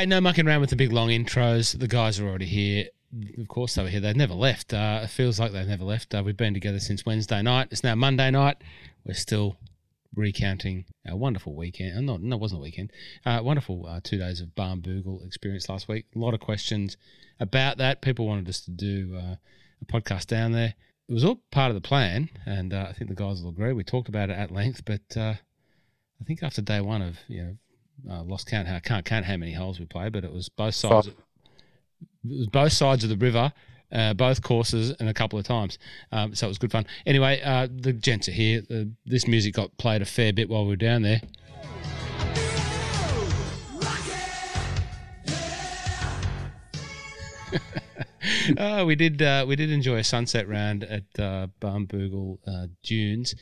Okay, no mucking around with the big long intros. The guys are already here. Of course, they were here. They've never left. Uh, it feels like they've never left. Uh, we've been together since Wednesday night. It's now Monday night. We're still recounting our wonderful weekend. Uh, not, no, it wasn't a weekend. Uh, wonderful uh, two days of Barnbougle experience last week. A lot of questions about that. People wanted us to do uh, a podcast down there. It was all part of the plan, and uh, I think the guys will agree. We talked about it at length, but uh, I think after day one of you know uh, lost count. I can't count how many holes we played, but it was both sides. It was both sides of the river, uh, both courses, and a couple of times. Um, so it was good fun. Anyway, uh, the gents are here. Uh, this music got played a fair bit while we were down there. oh, we did. Uh, we did enjoy a sunset round at uh, Barnbougle uh, Dunes,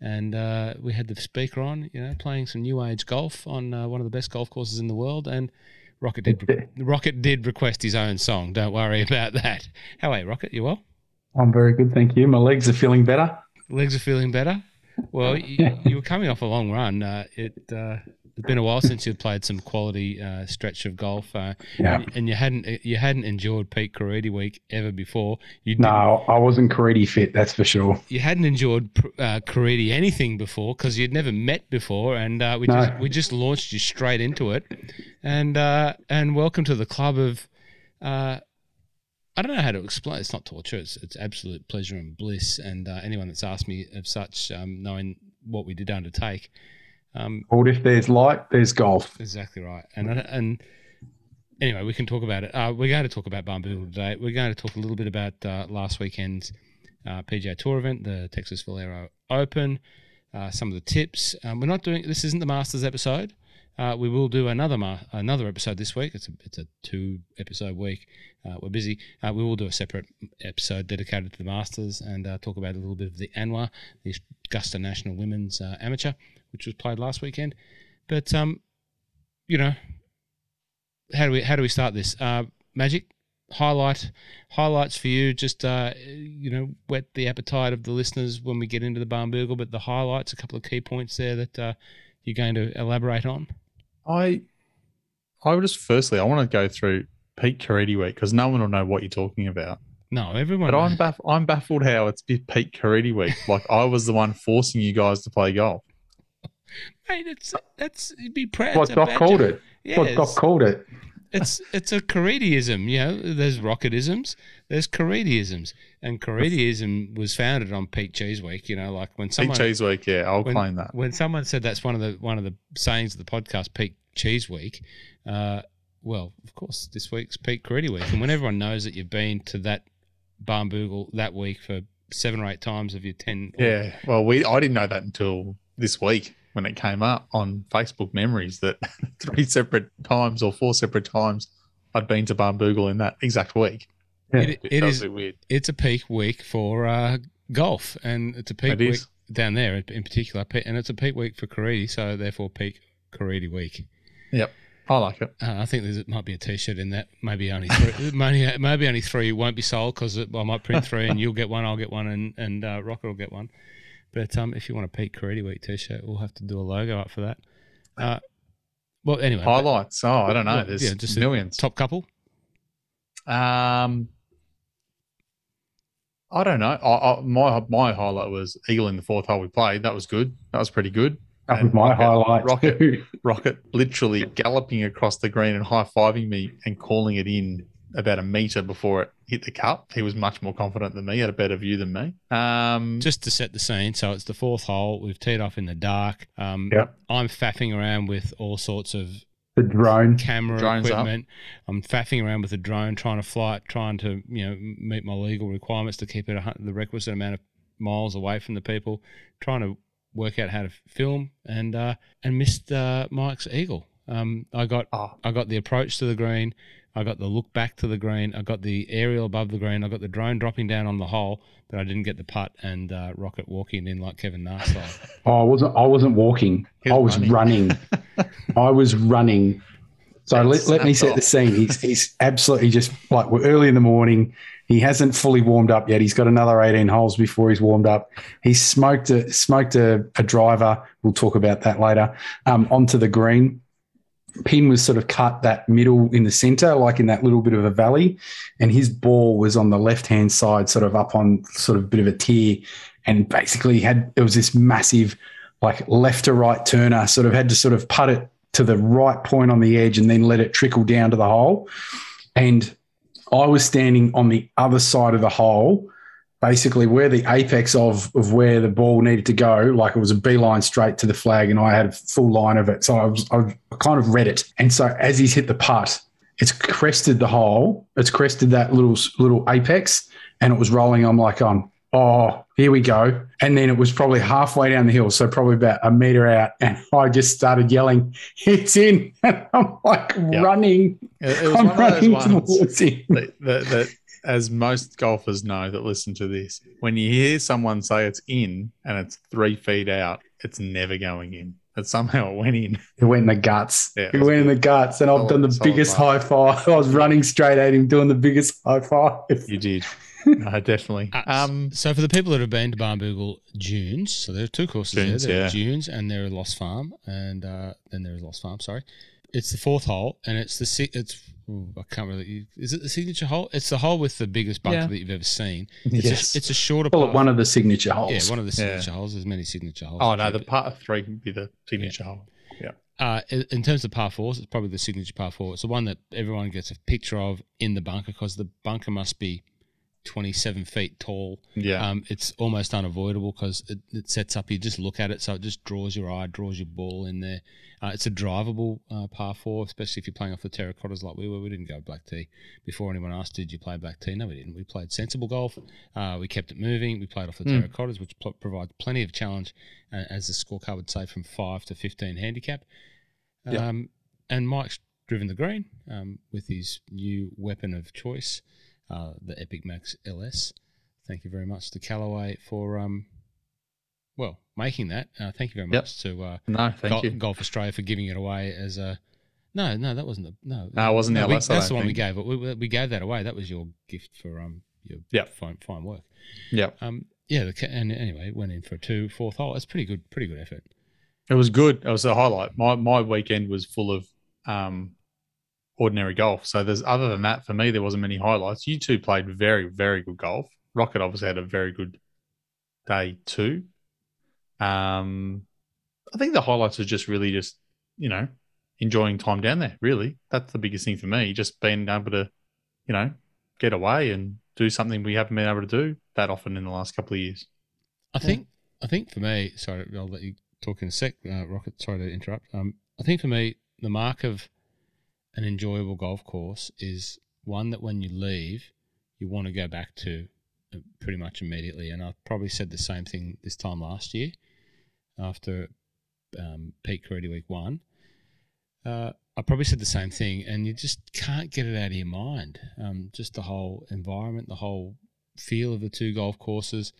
and uh, we had the speaker on. You know, playing some new age golf on uh, one of the best golf courses in the world, and Rocket did. Rocket did request his own song. Don't worry about that. How are you, Rocket? You well? I'm very good, thank you. My legs are feeling better. Legs are feeling better. Well, you, you were coming off a long run. Uh, it uh, it's been a while since you've played some quality uh, stretch of golf, uh, Yeah. and you hadn't you hadn't enjoyed Peak Caridi week ever before. You No, I wasn't Caridi fit, that's for sure. you hadn't enjoyed uh, Caridi anything before because you'd never met before, and uh, we No. just we just launched you straight into it, and uh, and welcome to the club of. Uh, I don't know how to explain. It's not torture. It's, it's absolute pleasure and bliss. And uh, anyone that's asked me of such, um, knowing what we did undertake, um, if there's light, there's golf. Exactly right. And and anyway, we can talk about it. Uh, we're going to talk about Barnbougle today. We're going to talk a little bit about uh, last weekend's uh, PGA Tour event, the Texas Valero Open, uh, some of the tips. Um, we're not doing this. Isn't the Masters episode? Uh, we will do another ma- another episode this week. It's a it's a two episode week. Uh, we're busy. Uh, we will do a separate episode dedicated to the Masters and uh, talk about a little bit of the ANWA, the Augusta National Women's uh, Amateur, which was played last weekend. But um, you know, how do we how do we start this? Uh, Magic highlight highlights for you. Just uh, you know, whet the appetite of the listeners when we get into the Barnbougle. But the highlights, a couple of key points there that uh, you're going to elaborate on. I, I would just firstly, I want to go through Peak Caridi week because no one will know what you're talking about. No, everyone. But I'm baff- I'm baffled how it's Peak Caridi week. Like I was the one forcing you guys to play golf. Mate, it's that's you'd be proud. What it's a Doc called it. Yeah, What Doc called it. it's it's a Caridiism. You know, there's Rocketisms, there's Caridiisms, and Caridiism was founded on Pete Cheese Week. You know, like when Pete someone Cheese week, yeah, I'll when, claim that. When someone said that's one of the one of the sayings of the podcast, Pete Cheese Week. Uh, well, of course, this week's Peak Caridi Week, and when everyone knows that you've been to that Barnbougle that week for seven or eight times of your ten, Yeah, well, we I didn't know that until this week when it came up on Facebook memories that three separate times or four separate times I'd been to Barnbougle in that exact week. Yeah. it, it That was is a bit weird. it's a peak week for uh, golf, and it's a peak It week is. down there in in particular, and it's a peak week for Caridi, so therefore peak Caridi week. Yep. I like it. Uh, I think there might be a T-shirt in that. Maybe only three, maybe, maybe only three won't be sold because I might print three, and you'll get one, I'll get one, and and uh, Rocket will get one. But um, if you want a Peak Caridi Week T-shirt, we'll have to do a logo up for that. Uh, well, anyway, but Highlights. Oh, I don't know. Well, There's yeah, just millions. top couple. Um, I don't know. I, I, my my highlight was Eagle in the fourth hole we played. That was good. That was pretty good. That was my Rocket- highlight. Rocket. Rocket, literally galloping across the green and high fiving me and calling it in about a meter before it hit the cup. He was much more confident than me. Had a better view than me. Um, Just to set the scene, so it's the fourth hole. We've teed off in the dark. Um, Yep. I'm faffing around with all sorts of The drone. camera Drone's up. equipment. I'm faffing around with a drone, trying to fly it, trying to you know meet my legal requirements to keep it a, the requisite amount of miles away from the people. Trying to work out how to film and uh, and missed uh, Mike's eagle. Um, I got oh, I got the approach to the green. I got the look back to the green. I got the aerial above the green. I got the drone dropping down on the hole, but I didn't get the putt and uh, rocket walking in like Kevin Na. Oh, I wasn't. I wasn't walking. He I was was running. I was running. So let, let me snapped set the scene. He's he's absolutely just like we're early in the morning. He hasn't fully warmed up yet. He's got another 18 holes before he's warmed up. He smoked a smoked a, a driver. We'll talk about that later. Um, onto the green. Pin was sort of cut that middle in the center, like in that little bit of a valley, and his ball was on the left hand side, sort of up on sort of a bit of a tier, and basically had it was this massive like left to right turner, sort of had to sort of put it to the right point on the edge and then let it trickle down to the hole. And I was standing on the other side of the hole, basically where the apex of, of where the ball needed to go, like it was a beeline straight to the flag, and I had a full line of it. So I was I kind of read it. And so as he's hit the putt, it's crested the hole, it's crested that little little apex, and it was rolling. I'm like, on oh, here we go. And then it was probably halfway down the hill, so probably about a meter out. And I just started yelling, it's in. And I'm like Yeah. running. It, it was I'm one of those running ones towards him. that, that, that, as most golfers know that listen to this, when you hear someone say it's in and it's three feet out, it's never going in. But somehow it went in. It went in the guts. Yeah, it went in the guts. And I've done the biggest pass. high five. I was running straight at him, doing the biggest high five. You did. No, definitely. Uh, Um, so for the people that have been to Barnbougle Dunes, so there are two courses Dunes, there. There yeah. are Dunes and there are Lost Farm, and uh, then there is Lost Farm. Sorry, it's the fourth hole, and it's the si- it's ooh, I can't really. Is it the signature hole? It's the hole with the biggest bunker Yeah. that you've ever seen. It's, yes. a, it's a shorter. Call it one of the signature holes. Yeah, one of the Yeah. signature holes. There's many signature holes. oh, no, the but- part three can be the signature hole. uh, in in terms of par fours, it's probably the signature par four. It's the one that everyone gets a picture of in the bunker because the bunker must be 27 feet tall. Yeah. Um, it's almost unavoidable because it, it sets up. You just look at it, so it just draws your eye, draws your ball in there. Uh, it's a drivable uh, par four, especially if you're playing off the terracottas like we were. We didn't go black tee before anyone asked, "Did you play black tee?" No, we didn't. We played sensible golf. Uh, we kept it moving. We played off the Mm. terracottas, which pl- provides plenty of challenge, uh, as the scorecard would say, from five to 15 handicap. Yeah. Um, and Mike's driven the green um, with his new weapon of choice, uh, the Epic Max LS. Thank you very much to Callaway for, um, well, making that. Uh, thank you very Yep. much to uh, no, thank you. Golf Australia for giving it away as a. No, no, that wasn't the no. No, it wasn't the we- LS, That's the one we gave. But we, we gave that away. That was your gift for um your Yep. fine fine work. Yep. Um yeah, the, and anyway went in for a two fourth hole. It's pretty good, pretty good effort. It was good. It was a highlight. My my weekend was full of um, ordinary golf. So there's other than that for me, there wasn't many highlights. You two played very very good golf. Rocket obviously had a very good day too. Um, I think the highlights are just really just you know enjoying time down there. Really, that's the biggest thing for me. Just being able to you know get away and do something we haven't been able to do that often in the last couple of years. I think I think for me, sorry, I'll let you talk in a sec, uh, Rocket. Sorry to interrupt. Um, I think for me, the mark of an enjoyable golf course is one that when you leave, you want to go back to uh, pretty much immediately. And I probably said the same thing this time last year after um, Peak Caridi Week One. Uh, I probably said the same thing, and you just can't get it out of your mind. Um, just the whole environment, the whole feel of the two golf courses.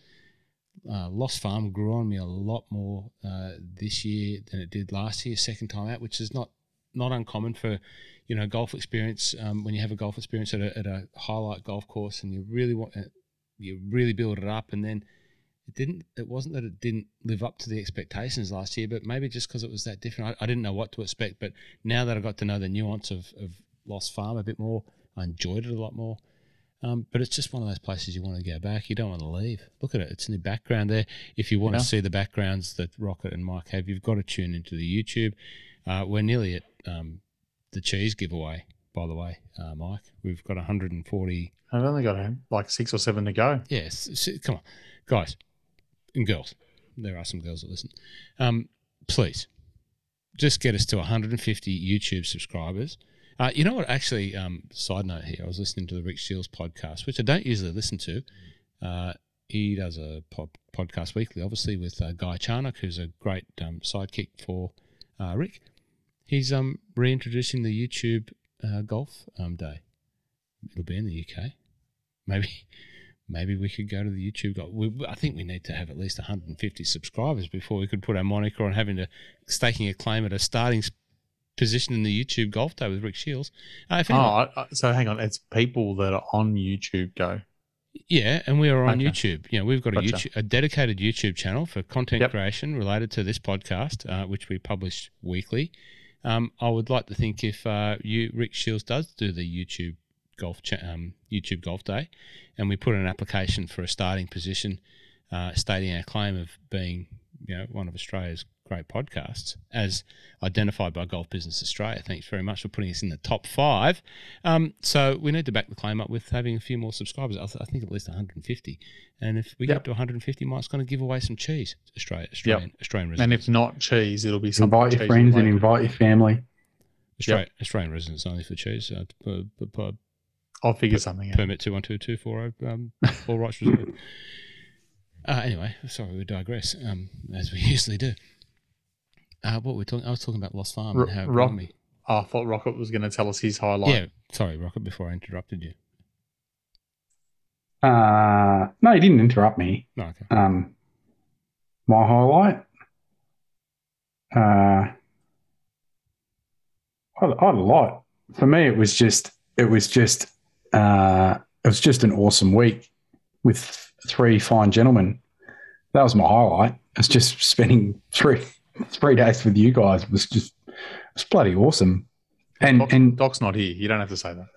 Uh, Lost Farm grew on me a lot more uh, this year than it did last year, second time out, which is not not uncommon for you know golf experience. Um, when you have a golf experience at a, at a highlight golf course, and you really want uh, you really build it up, and then it didn't. It wasn't that it didn't live up to the expectations last year, but maybe just because it was that different, I, I didn't know what to expect. But now that I got to know the nuance of, of Lost Farm a bit more, I enjoyed it a lot more. Um, but it's just one of those places you want to go back. You don't want to leave. Look at it; it's in the background there. If you want Yeah. to see the backgrounds that Rocket and Mike have, you've got to tune into the YouTube. Uh, we're nearly at um, the cheese giveaway, by the way, uh, Mike. We've got 140. I've only got like six or seven to go. Yes, come on, guys and girls. There are some girls that listen. Um, please, just get us to 150 YouTube subscribers. Uh, you know what? Actually, um, side note here, I was listening to the Rick Shields podcast, which I don't usually listen to. Uh, he does a pod, podcast weekly, obviously, with uh, Guy Charnock, who's a great um, sidekick for uh, Rick. He's um, reintroducing the YouTube uh, golf um, day. It'll be in the UK. Maybe, maybe we could go to the YouTube golf. We, I think we need to have at least 150 subscribers before we could put our moniker on having to staking a claim at a starting position in the YouTube golf day with Rick Shields. Uh, if Oh, anyone, I, I- so hang on. It's people that are on YouTube go. Yeah, and we are on Okay. YouTube. You know, we've got a YouTube, a dedicated YouTube channel for content Yep. creation related to this podcast, uh, which we publish weekly. Um, I would like to think if uh, you Rick Shields does do the YouTube golf cha- um, YouTube Golf Day, and we put an application for a starting position, uh, stating our claim of being you know one of Australia's great podcasts as identified by Golf Business Australia. Thanks very much for putting us in the top five. Um, so we need to back the claim up with having a few more subscribers. I, th- I think at least 150. And if we Yep. get to 150, Mike's going to give away some cheese. Australia, Australian, Australian And residents. if not cheese, it'll be something. Invite your friends and invite your family. Australia, Australian residents only for cheese. Uh, p- p- p- I'll figure something out. permit two one two two four zero um, four rights reserved. Uh, anyway, sorry, we digress um, as we usually do. Uh, what were we talking? I was talking about Lost Farm Ro- and how it Rock- me. Oh, I thought Rocket was going to tell us his highlight. Yeah, sorry, Rocket. Before I interrupted you. Uh, no, he didn't interrupt me. No, okay. Um, my highlight. Uh, I, I had a lot. For me, it was just it was just uh, it was just an awesome week with three fine gentlemen. That was my highlight. It's just spending three three days with you guys was just it was bloody awesome. And Doc, and Doc's not here. You don't have to say that.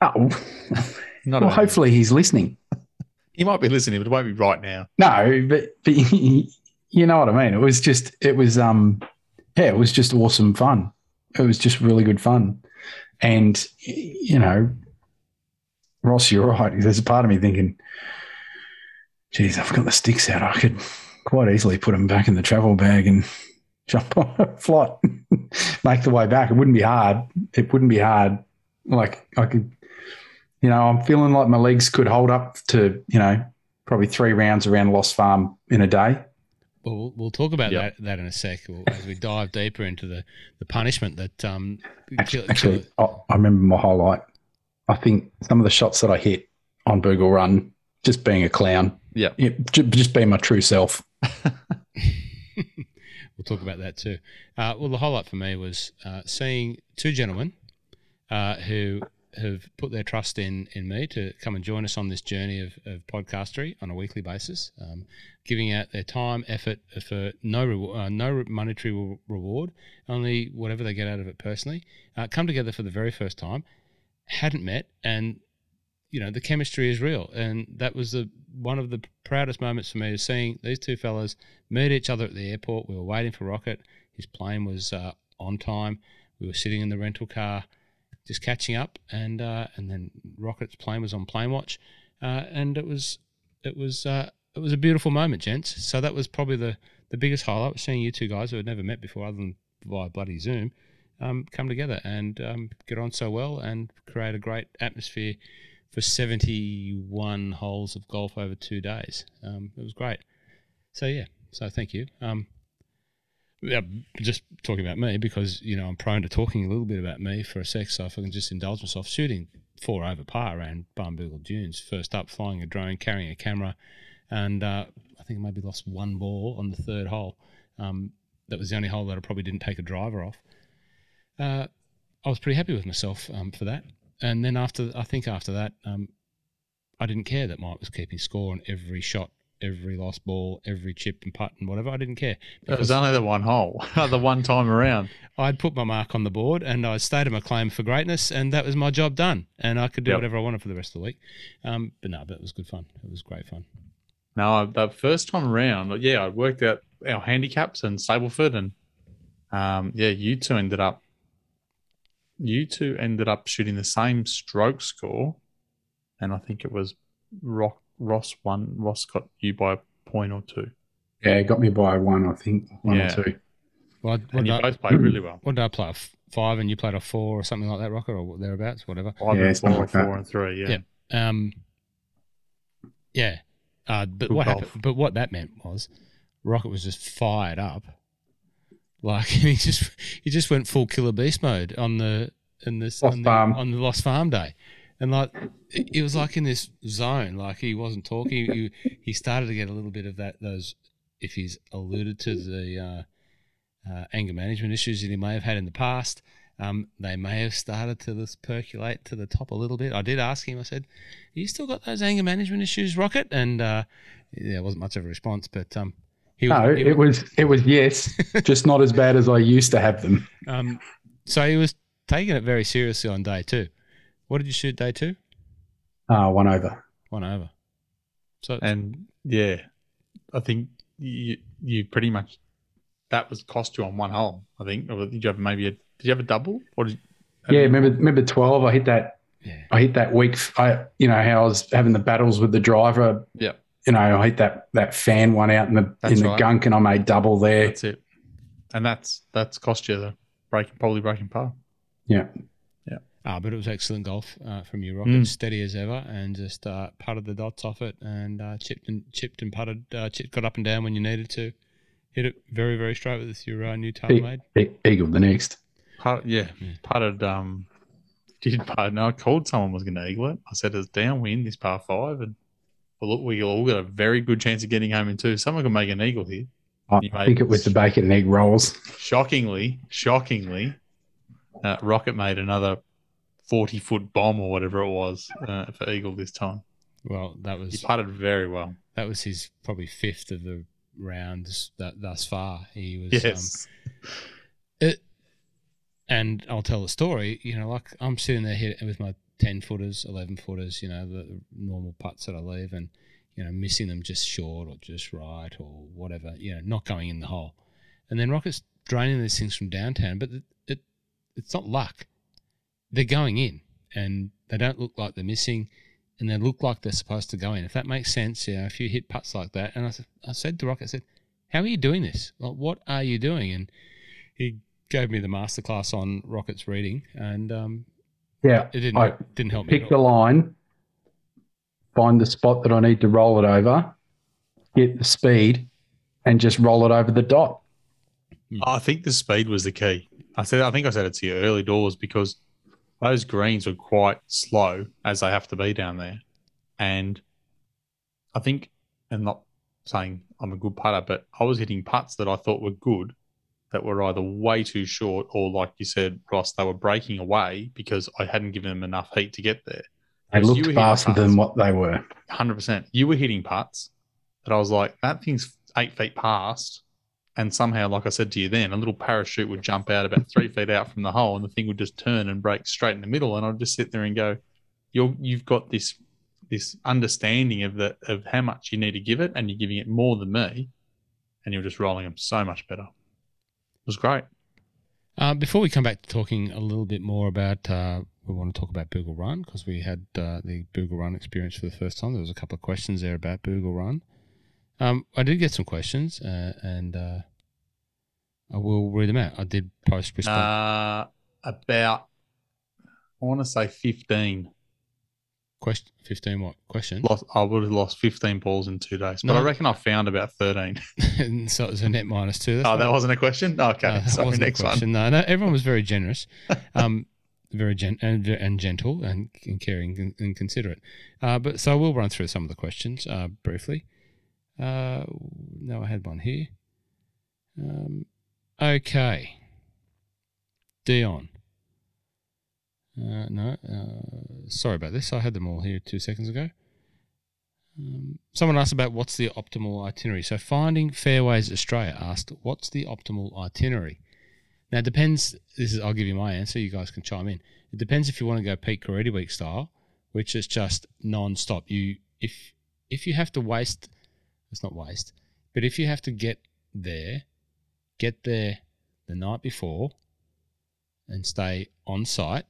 oh, Not well, hopefully he's listening. he might be listening, but it won't be right now. No, but but you know what I mean. It was just it was um yeah, it was just awesome fun. It was just really good fun, and you know, Ross, you're right. There's a part of me thinking, geez, I've got the sticks out. I could quite easily put them back in the travel bag and jump on a flight, make the way back. It wouldn't be hard. It wouldn't be hard. Like I could, you know, I'm feeling like my legs could hold up to, you know, probably three rounds around Lost Farm in a day. Well, we'll, we'll talk about Yep. that, that in a sec we'll, as we dive deeper into the, the punishment that um Actually, kill- actually kill- I, I remember my highlight. I think some of the shots that I hit on Bougle Run, just being a clown, Yeah. yeah, just being my true self. we'll talk about that too. Uh, well, the highlight for me was uh, seeing two gentlemen uh, who have put their trust in in me to come and join us on this journey of, of podcastery on a weekly basis, um, giving out their time, effort for no reward, uh, no monetary re- reward, only whatever they get out of it personally. Uh, come together for the very first time, hadn't met, and you know the chemistry is real, and that was the one of the proudest moments for me is seeing these two fellas meet each other at the airport. We were waiting for Rocket. His plane was uh, on time. We were sitting in the rental car, just catching up, and uh, and then Rocket's plane was on plane watch, uh, and it was it was uh, it was a beautiful moment, gents. So that was probably the the biggest highlight was seeing you two guys who had never met before, other than via bloody Zoom, um, come together and um, get on so well and create a great atmosphere for 71 holes of golf over two days. Um, it was great. So yeah, so thank you. Um, yeah, just talking about me because you know I'm prone to talking a little bit about me for a sec, so if I can just indulge myself, shooting four over par around Barnbougle Dunes, first up, flying a drone, carrying a camera, and uh, I think I maybe lost one ball on the third hole. Um, that was the only hole that I probably didn't take a driver off. Uh, I was pretty happy with myself um, for that. And then after, I think after that, um, I didn't care that Mike was keeping score on every shot, every lost ball, every chip and putt and whatever. I didn't care. It was only the one hole, the one time around. I'd put my mark on the board and I stated my claim for greatness, and that was my job done. And I could do Yep. whatever I wanted for the rest of the week. Um, but no, but it was good fun. It was great fun. No, the first time around, yeah, I worked out our handicaps and Stableford, and um, yeah, you two ended up, you two ended up shooting the same stroke score, and I think it was Rock Ross won. Ross got you by a point or two, Yeah, it got me by one, I think, one Yeah. or two. Well, I- and you I, both played really well. what did I play? A f- five and you played a four or something like that, Rocker, or what thereabouts, whatever. Five Yeah, and something four, like four and three. Yeah, Yeah. Um, yeah. Uh, but Good what golf. happened? But what that meant was, Rocket was just fired up. Like he just he just went full killer beast mode on the in this Lost on, the, Farm. on the Lost Farm day, and like it, it was like in this zone. Like he wasn't talking. He, he started to get a little bit of that those if he's alluded to the uh, uh, anger management issues that he may have had in the past. Um, they may have started to this percolate to the top a little bit. I did ask him. I said, "You still got those anger management issues, Rocket?" And uh, yeah, it wasn't much of a response, but um, He No, he it was it was yes, just not as bad as I used to have them. Um, so he was taking it very seriously on day two. What did you shoot day two? Uh, one over. One over. So And yeah, I think you you pretty much that was cost you on one hole. I think. Or did you have maybe a did you have a double or did Yeah, remember remember twelve? I hit that. yeah, I hit that week. I you know how I was having the battles with the driver. Yeah. You know, I hit that that fan one out in the That's in the right. gunk, and I made double there. That's it. And that's that's cost you the breaking probably breaking par. Yeah. Yeah. Ah, but it was excellent golf uh, from you, Rocket. Mm. Steady as ever, and just uh, putted the dots off it, and uh, chipped and chipped and putted. Uh, chipped, got up and down when you needed to. Hit it very very straight with your uh, new TaylorMade. E- Eagle the next. Putt, yeah, Yeah. putted. Um, did putt? No, I called someone was going to eagle it. I said it's downwind this par five, and well, look, we all got a very good chance of getting home in two. Someone can make an eagle here. I You think it was the bacon and egg rolls. Shockingly, shockingly, uh, Rocket made another forty foot bomb or whatever it was uh, for eagle this time. Well, that was. He was putted very well. that was his probably fifth of the rounds that thus far. He was um, Yes, it, and I'll tell the story. You know, like I'm sitting there hit with my ten footers, eleven footers. You know, the normal putts that I leave, and you know, missing them just short or just right or whatever. You know, not going in the hole. And then Rocket's draining these things from downtown, but it, it it's not luck. They're going in, and they don't look like they're missing. And they look like they're supposed to go in. If that makes sense, you know, if you hit putts like that, and I, I said to Rocket, I said, "How are you doing this? Like, what are you doing?" And he gave me the masterclass on Rockets reading, and um, Yeah. it didn't I didn't help me. Pick At the line, find the spot that I need to roll it over, get the speed, and just roll it over the dot. Hmm. I think the speed was the key. I said, I think I said it to you early doors because those greens were quite slow as they have to be down there, and I think, and not saying I'm a good putter, but I was hitting putts that I thought were good, that were either way too short or, like you said, Ross, they were breaking away because I hadn't given them enough heat to get there. They looked faster than what they were. hundred percent. You were hitting putts that I was like, that thing's eight feet past, and somehow, like I said to you then, a little parachute would jump out about three feet out from the hole, and the thing would just turn and break straight in the middle, and I'd just sit there and go, "You're you've got this this understanding of the of how much you need to give it, and you're giving it more than me, and you're just rolling them so much better." It was great. Uh, before we come back to talking a little bit more about, uh, we want to talk about Bougle Run because we had uh, the Bougle Run experience for the first time. There was a couple of questions there about Bougle Run. Um, I did get some questions, uh, and uh, I will read them out. I did post response. Uh, about I want to say fifteen. Question fifteen. What question? Lost, I would have lost 15 balls in two days, but I reckon I found about 13. And so it was a net minus two. That's oh, that wasn't a question? Okay. No, that Sorry, next one. question. No, no, everyone was very generous, um, very gen- and, and gentle and, and caring and, and considerate. Uh, but so we'll run through some of the questions uh, briefly. Uh, no, I had one here. Um, okay, Dion. Uh, no, uh, sorry about this. I had them all here two seconds ago. Um, someone asked about what's the optimal itinerary. So, Finding Fairways Australia asked, "What's the optimal itinerary?" Now, it depends. This is I'll give you my answer. You guys can chime in. It depends if you want to go Peak Caridi Week style, which is just non-stop. You if if you have to waste, it's not waste, but if you have to get there, get there the night before, and stay on site.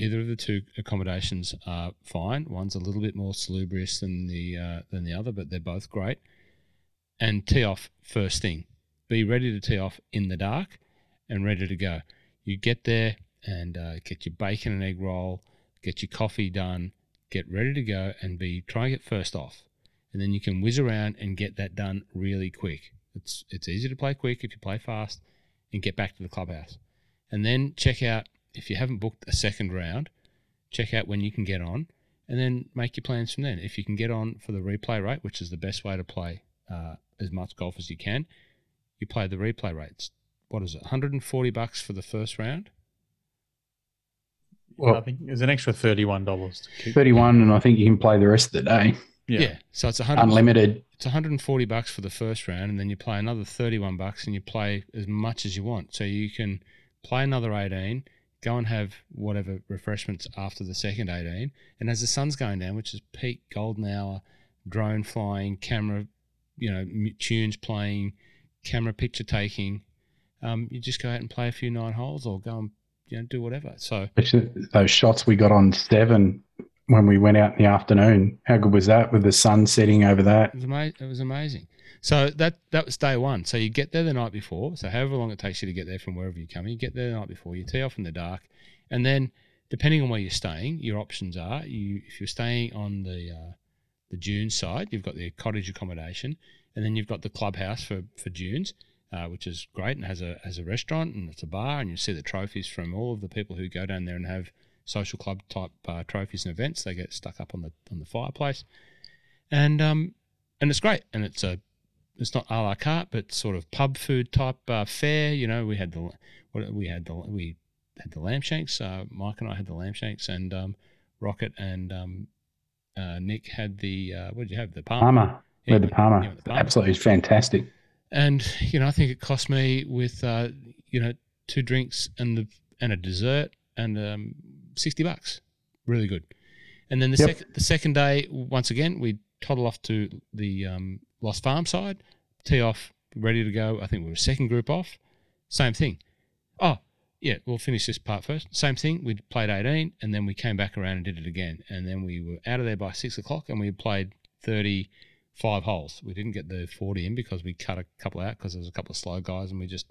Either of the two accommodations are fine. One's a little bit more salubrious than the uh, than the other, but they're both great. And tee off first thing. Be ready to tee off in the dark and ready to go. You get there and uh, get your bacon and egg roll, get your coffee done, get ready to go, and be try and get first off. And then you can whiz around and get that done really quick. It's it's easy to play quick if you play fast, and get back to the clubhouse. And then check out if you haven't booked a second round, check out when you can get on, and then make your plans from then. If you can get on for the replay rate, which is the best way to play uh, as much golf as you can, you play the replay rates. What is it? 140 bucks for the first round. Well- I think there's an extra $31 to keep. 31, and I think you can play the rest of the day. Yeah. Yeah. So it's 100. Unlimited. it's 140 bucks for the first round, and then you play another 31 bucks, and you play as much as you want. So you can play another 18, go and have whatever refreshments after the second 18, and as the sun's going down, which is peak golden hour, drone flying, camera, you know, tunes playing, camera picture taking, um, you just go out and play a few nine holes or go and you know do whatever. So those shots we got on seven when we went out in the afternoon. How good was that with the sun setting over that? It was, ama- it was amazing. So that that was day one. So you get there the night before. So however long it takes you to get there from wherever you're coming, you get there the night before. You tee off in the dark, and then depending on where you're staying, your options are you if you're staying on the uh, the Dunes side, you've got the cottage accommodation, and then you've got the clubhouse for for Dunes. Uh, which is great and has a has a restaurant and it's a bar and you see the trophies from all of the people who go down there and have social club type uh, trophies and events. They get stuck up on the on the fireplace, and um and it's great. And it's a it's not a la carte, but sort of pub food type uh, fare. You know, we had the what we had the we had the lamb shanks. Uh, Mike and I had the lamb shanks, and um, Rocket and um, uh, Nick had the uh, what did you have? The palm. parma. We had the parma. Yeah, the parma. Absolutely fantastic. And you know, I think it cost me with uh, you know two drinks and the and a dessert and um, sixty bucks. Really good. And then the Yep. second the second day, once again, we toddle off to the um, Lost Farm side, tee off, ready to go. I think we were second group off. Same thing. Oh, yeah, we'll finish this part first. Same thing. We played 18 and then we came back around and did it again. And then we were out of there by six o'clock and we played 35 holes. We didn't get the 40 in because we cut a couple out because there was a couple of slow guys and we just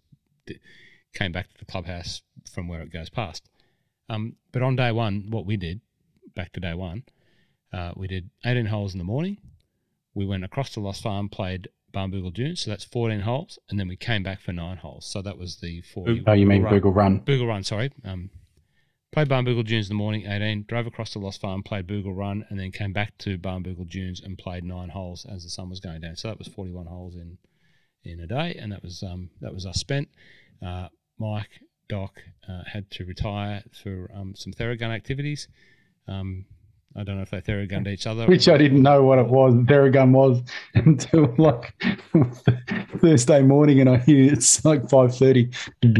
came back to the clubhouse from where it goes past. Um, but on day one, what we did, back to day one, uh, we did 18 holes in the morning. We went across to Lost Farm, played Barnbougle Dunes, so that's 14 holes, and then we came back for nine holes. So that was the 40. Oh, you mean. Bougle Run? Bougle Run, sorry. Um, played Barnbougle Dunes in the morning, 18, drove across to Lost Farm, played Bougle Run, and then came back to Barnbougle Dunes and played nine holes as the sun was going down. So that was 41 holes in in a day, and that was um, that was us spent. Uh, Mike, Doc uh, had to retire for um, some Theragun activities. Um, I don't know if they Theragunned each other. Which I didn't know what it was, Theragun was, until like Thursday morning, and I hear it's like five thirty.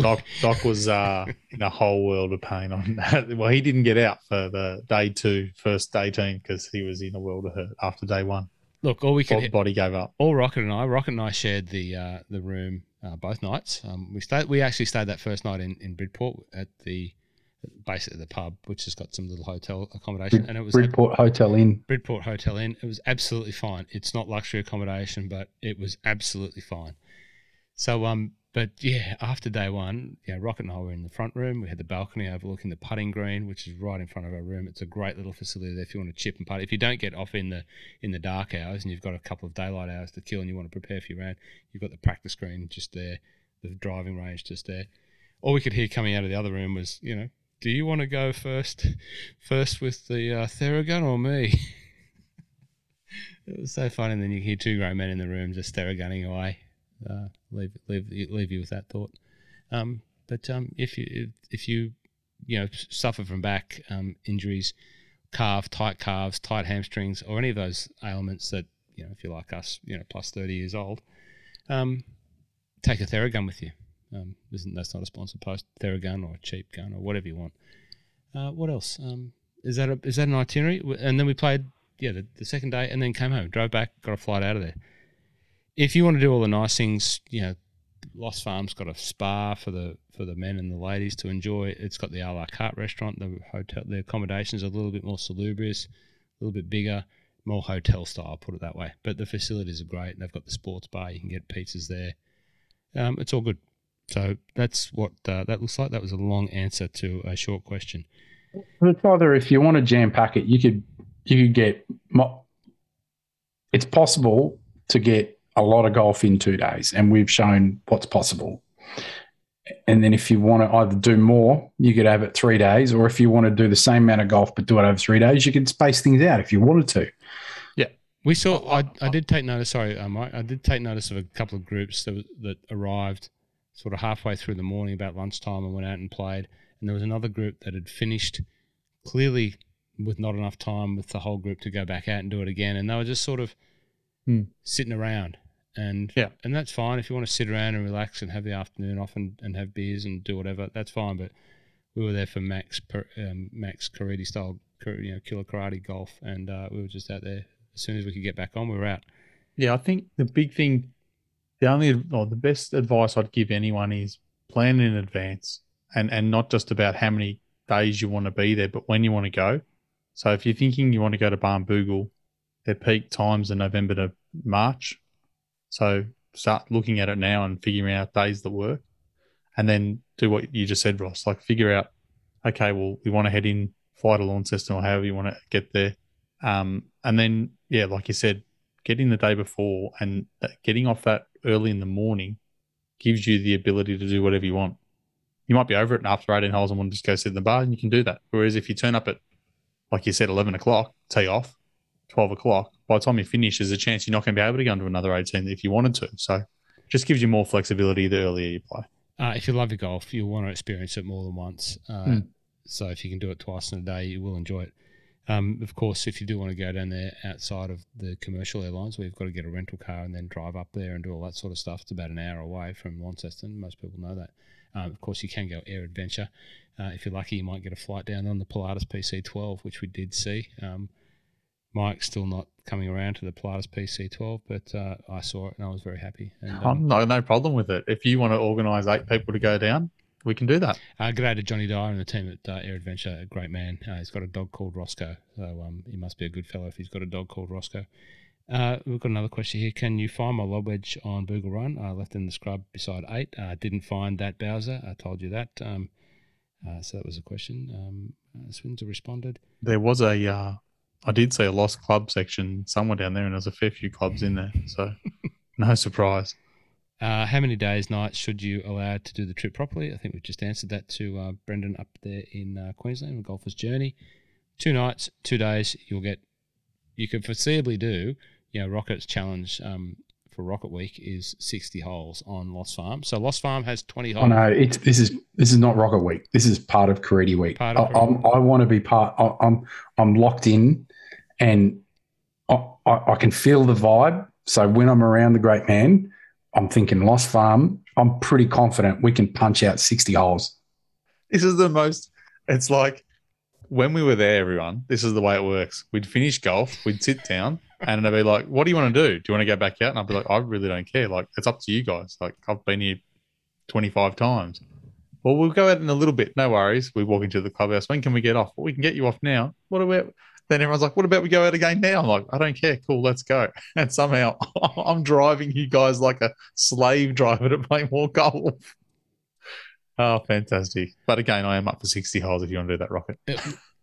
Doc, Doc was uh, in a whole world of pain on that. Well, he didn't get out for the day two, first 18, because he was in a world of hurt after day one. Look, all we could Body gave up. all Rocket and I, Rocket and I shared the uh, the room uh, both nights. Um, we stayed. We actually stayed that first night in, in Bridport at the basically the pub, which has got some little hotel accommodation, and it was Bridport Hotel Inn. Bridport Hotel Inn. It was absolutely fine. It's not luxury accommodation, but it was absolutely fine. So um, but yeah, after day one, yeah, Rocket and I were in the front room. We had the balcony overlooking the putting green, which is right in front of our room. It's a great little facility there if you want to chip and putt. If you don't get off in the in the dark hours and you've got a couple of daylight hours to kill and you want to prepare for your round, you've got the practice green just there, the driving range just there. All we could hear coming out of the other room was, you know, do you want to go first, first with the uh, Theragun or me? it was so fun, and then you hear two grown men in the room just Theragunning away. Uh, leave leave leave you with that thought. Um, but um, if you if, if you you know suffer from back um, injuries, calf, tight calves, tight hamstrings, or any of those ailments that you know if you're like us, you know plus thirty years old, um, take a Theragun with you. Um, isn't that's not a sponsored post? Theragun or a cheap gun or whatever you want. Uh, what else? Um, is that a, is that an itinerary? And then we played yeah the, the second day and then came home, drove back, got a flight out of there. If you want to do all the nice things, you know, Lost Farm's got a spa for the for the men and the ladies to enjoy. It's got the a la carte restaurant. The hotel, the accommodations are a little bit more salubrious, a little bit bigger, more hotel style. Put it that way. But the facilities are great. They've got the sports bar. You can get pizzas there. Um, it's all good. So that's what uh, that looks like. That was a long answer to a short question. It's either if you want to jam pack it, you could you could get. It's possible to get a lot of golf in two days, and we've shown what's possible. And then if you want to either do more, you could have it three days, or if you want to do the same amount of golf but do it over three days, you could space things out if you wanted to. Yeah, we saw. I, I did take notice. Sorry, uh, Mike. I did take notice of a couple of groups that that arrived sort of halfway through the morning, about lunchtime, and went out and played. And there was another group that had finished clearly with not enough time with the whole group to go back out and do it again, and they were just sort of Hmm. sitting around. And Yeah. and that's fine if you want to sit around and relax and have the afternoon off and, and have beers and do whatever. That's fine. But we were there for Max um, Max Caridi style, you know, killer Caridi golf, and uh, we were just out there as soon as we could get back on. We were out. Yeah, I think the big thing, the only or the best advice I'd give anyone is plan in advance, and and not just about how many days you want to be there, but when you want to go. So if you're thinking you want to go to Barnbougle, their peak times are November to March. So start looking at it now and figuring out days that work, and then do what you just said, Ross. Like figure out, okay, well we want to head in, fly to Launceston or however you want to get there, um, and then yeah, like you said, getting the day before and getting off that early in the morning gives you the ability to do whatever you want. You might be over it and after 18 holes and want to just go sit in the bar and you can do that. Whereas if you turn up at, like you said, 11 o'clock, tee off, 12 o'clock, by the time you finish, there's a chance you're not going to be able to go into another 18 if you wanted to. So just gives you more flexibility the earlier you play. Uh, if you love your golf, you'll want to experience it more than once. Uh, Hmm. So if you can do it twice in a day, you will enjoy it. Um, of course, if you do want to go down there outside of the commercial airlines, where you've got to get a rental car and then drive up there and do all that sort of stuff, it's about an hour away from Launceston. Most people know that. Um, of course, you can go air adventure. Uh, if you're lucky, you might get a flight down on the Pilatus PC12, which we did see. Um, Mike's still not coming around to the Pilatus PC12, but uh, I saw it and I was very happy. And, um, I'm no, no problem with it. If you want to organise eight people to go down, we can do that. Uh, good day to Johnny Dyer and the team at uh, Air Adventure. A great man. Uh, he's got a dog called Roscoe, so um, he must be a good fellow if he's got a dog called Roscoe. Uh, we've got another question here. Can you find my lob wedge on Bougle Run? I left in the scrub beside eight. Uh, didn't find that Bowser. I told you that. Um, uh, so that was a question. Um, uh, responded. There was a, uh, I did see a lost club section somewhere down there, and there's a fair few clubs in there. So no surprise. Uh, how many days, nights should you allow to do the trip properly? I think we've just answered that to uh, Brendan up there in uh, Queensland on Golfer's Journey. Two nights, two days, you'll get, you could foreseeably do, you know, Rocket's challenge um, for Rocket Week is 60 holes on Lost Farm. So Lost Farm has 20 holes. Oh no, it's this is this is not Rocket Week. This is part of Caridi Week. Part of I, I'm, I want to be part. I, I'm I'm locked in, and I, I, I can feel the vibe. So when I'm around the great man, I'm thinking Lost Farm. I'm pretty confident we can punch out 60 holes. This is the most. It's like when we were there, everyone. This is the way it works. We'd finish golf, we'd sit down, and they'd be like, "What do you want to do? Do you want to go back out?" And I'd be like, "I really don't care. Like, it's up to you guys. Like, I've been here 25 times. Well, we'll go out in a little bit. No worries. We walk into the clubhouse. When can we get off? Well, we can get you off now. What about? Then everyone's like, "What about we go out again now?" I'm like, "I don't care. Cool, let's go." And somehow I'm driving you guys like a slave driver to play more golf. Oh, fantastic! But again, I am up for 60 holes if you want to do that, Rocket.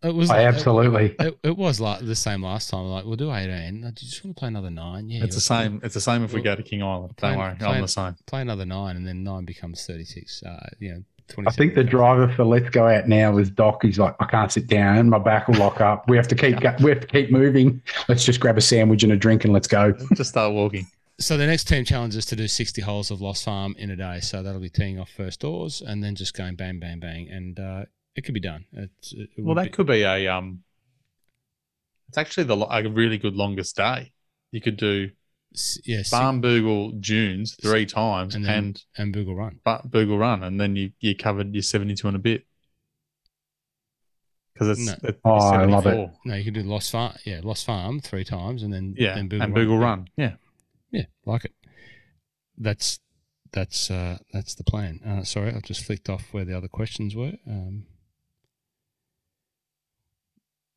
It, it was I like- absolutely. It, it was like the same last time. Like, we'll do 18. Do you just want to play another nine? Yeah. It's the you're- same. It's the same if we Well, go to King Island. plan- Don't worry, plan- I'm the same. Play another nine, and then nine becomes 36. Uh, you know, I think the driver for Let's Go Out Now is Doc. He's like, I can't sit down. My back will lock up. We have to keep go- we have to keep moving. Let's just grab a sandwich and a drink and let's go. Just start walking. So the next team challenge is to do 60 holes of Lost Farm in a day. So that'll be teeing off first doors and then just going bang, bang, bang, and uh, it could be done. It's, it Well, that be- could be a um. It's actually the a really good longest day. You could do s- yeah, si- Barnbougle Dunes three times and and, then and Bougle Run. Ba- Bougle Run, and then you you covered your 72 and a bit. Because it's, No. it's Oh, I love it. 74. No, you could do Lost Farm. Yeah, Lost Farm three times and then Yeah, then Boogle and Run. Boogle Yeah. Run. Yeah. Yeah, like it. That's that's uh, that's the plan. Uh, sorry, I just flicked off where the other questions were. Um,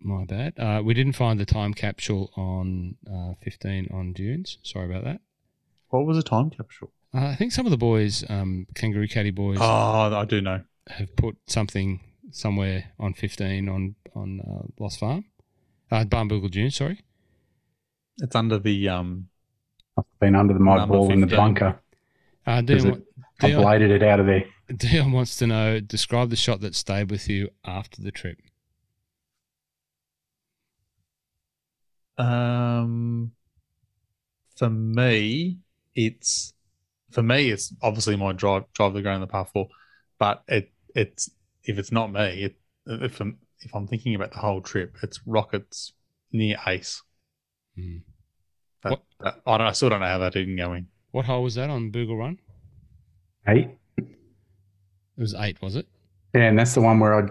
my bad. Uh, we didn't find the time capsule on uh, 15 on Dunes. Sorry about that. What was a time capsule? Uh, I think some of the boys, um, Kangaroo Caddy boys, Oh, I do know. have put something somewhere on 15 on on uh, Lost Farm, uh, Barnbougle Dunes. Sorry. It's under the um. I've been under the mud Number ball in the bunker. Uh, Dion, it- I Dion, bladed it out of there. Dion wants to know. Describe the shot that stayed with you after the trip. Um, for me, it's for me, it's obviously my drive drive the ground in the par four, but it it's if it's not me, it if if I'm thinking about the whole trip, it's Rockets near Ace. Hmm. That, What- that- I don't. I still don't know how that didn't go in. What hole was that on Bougle Run? Eight. It was eight, was it? Yeah, and that's the one where I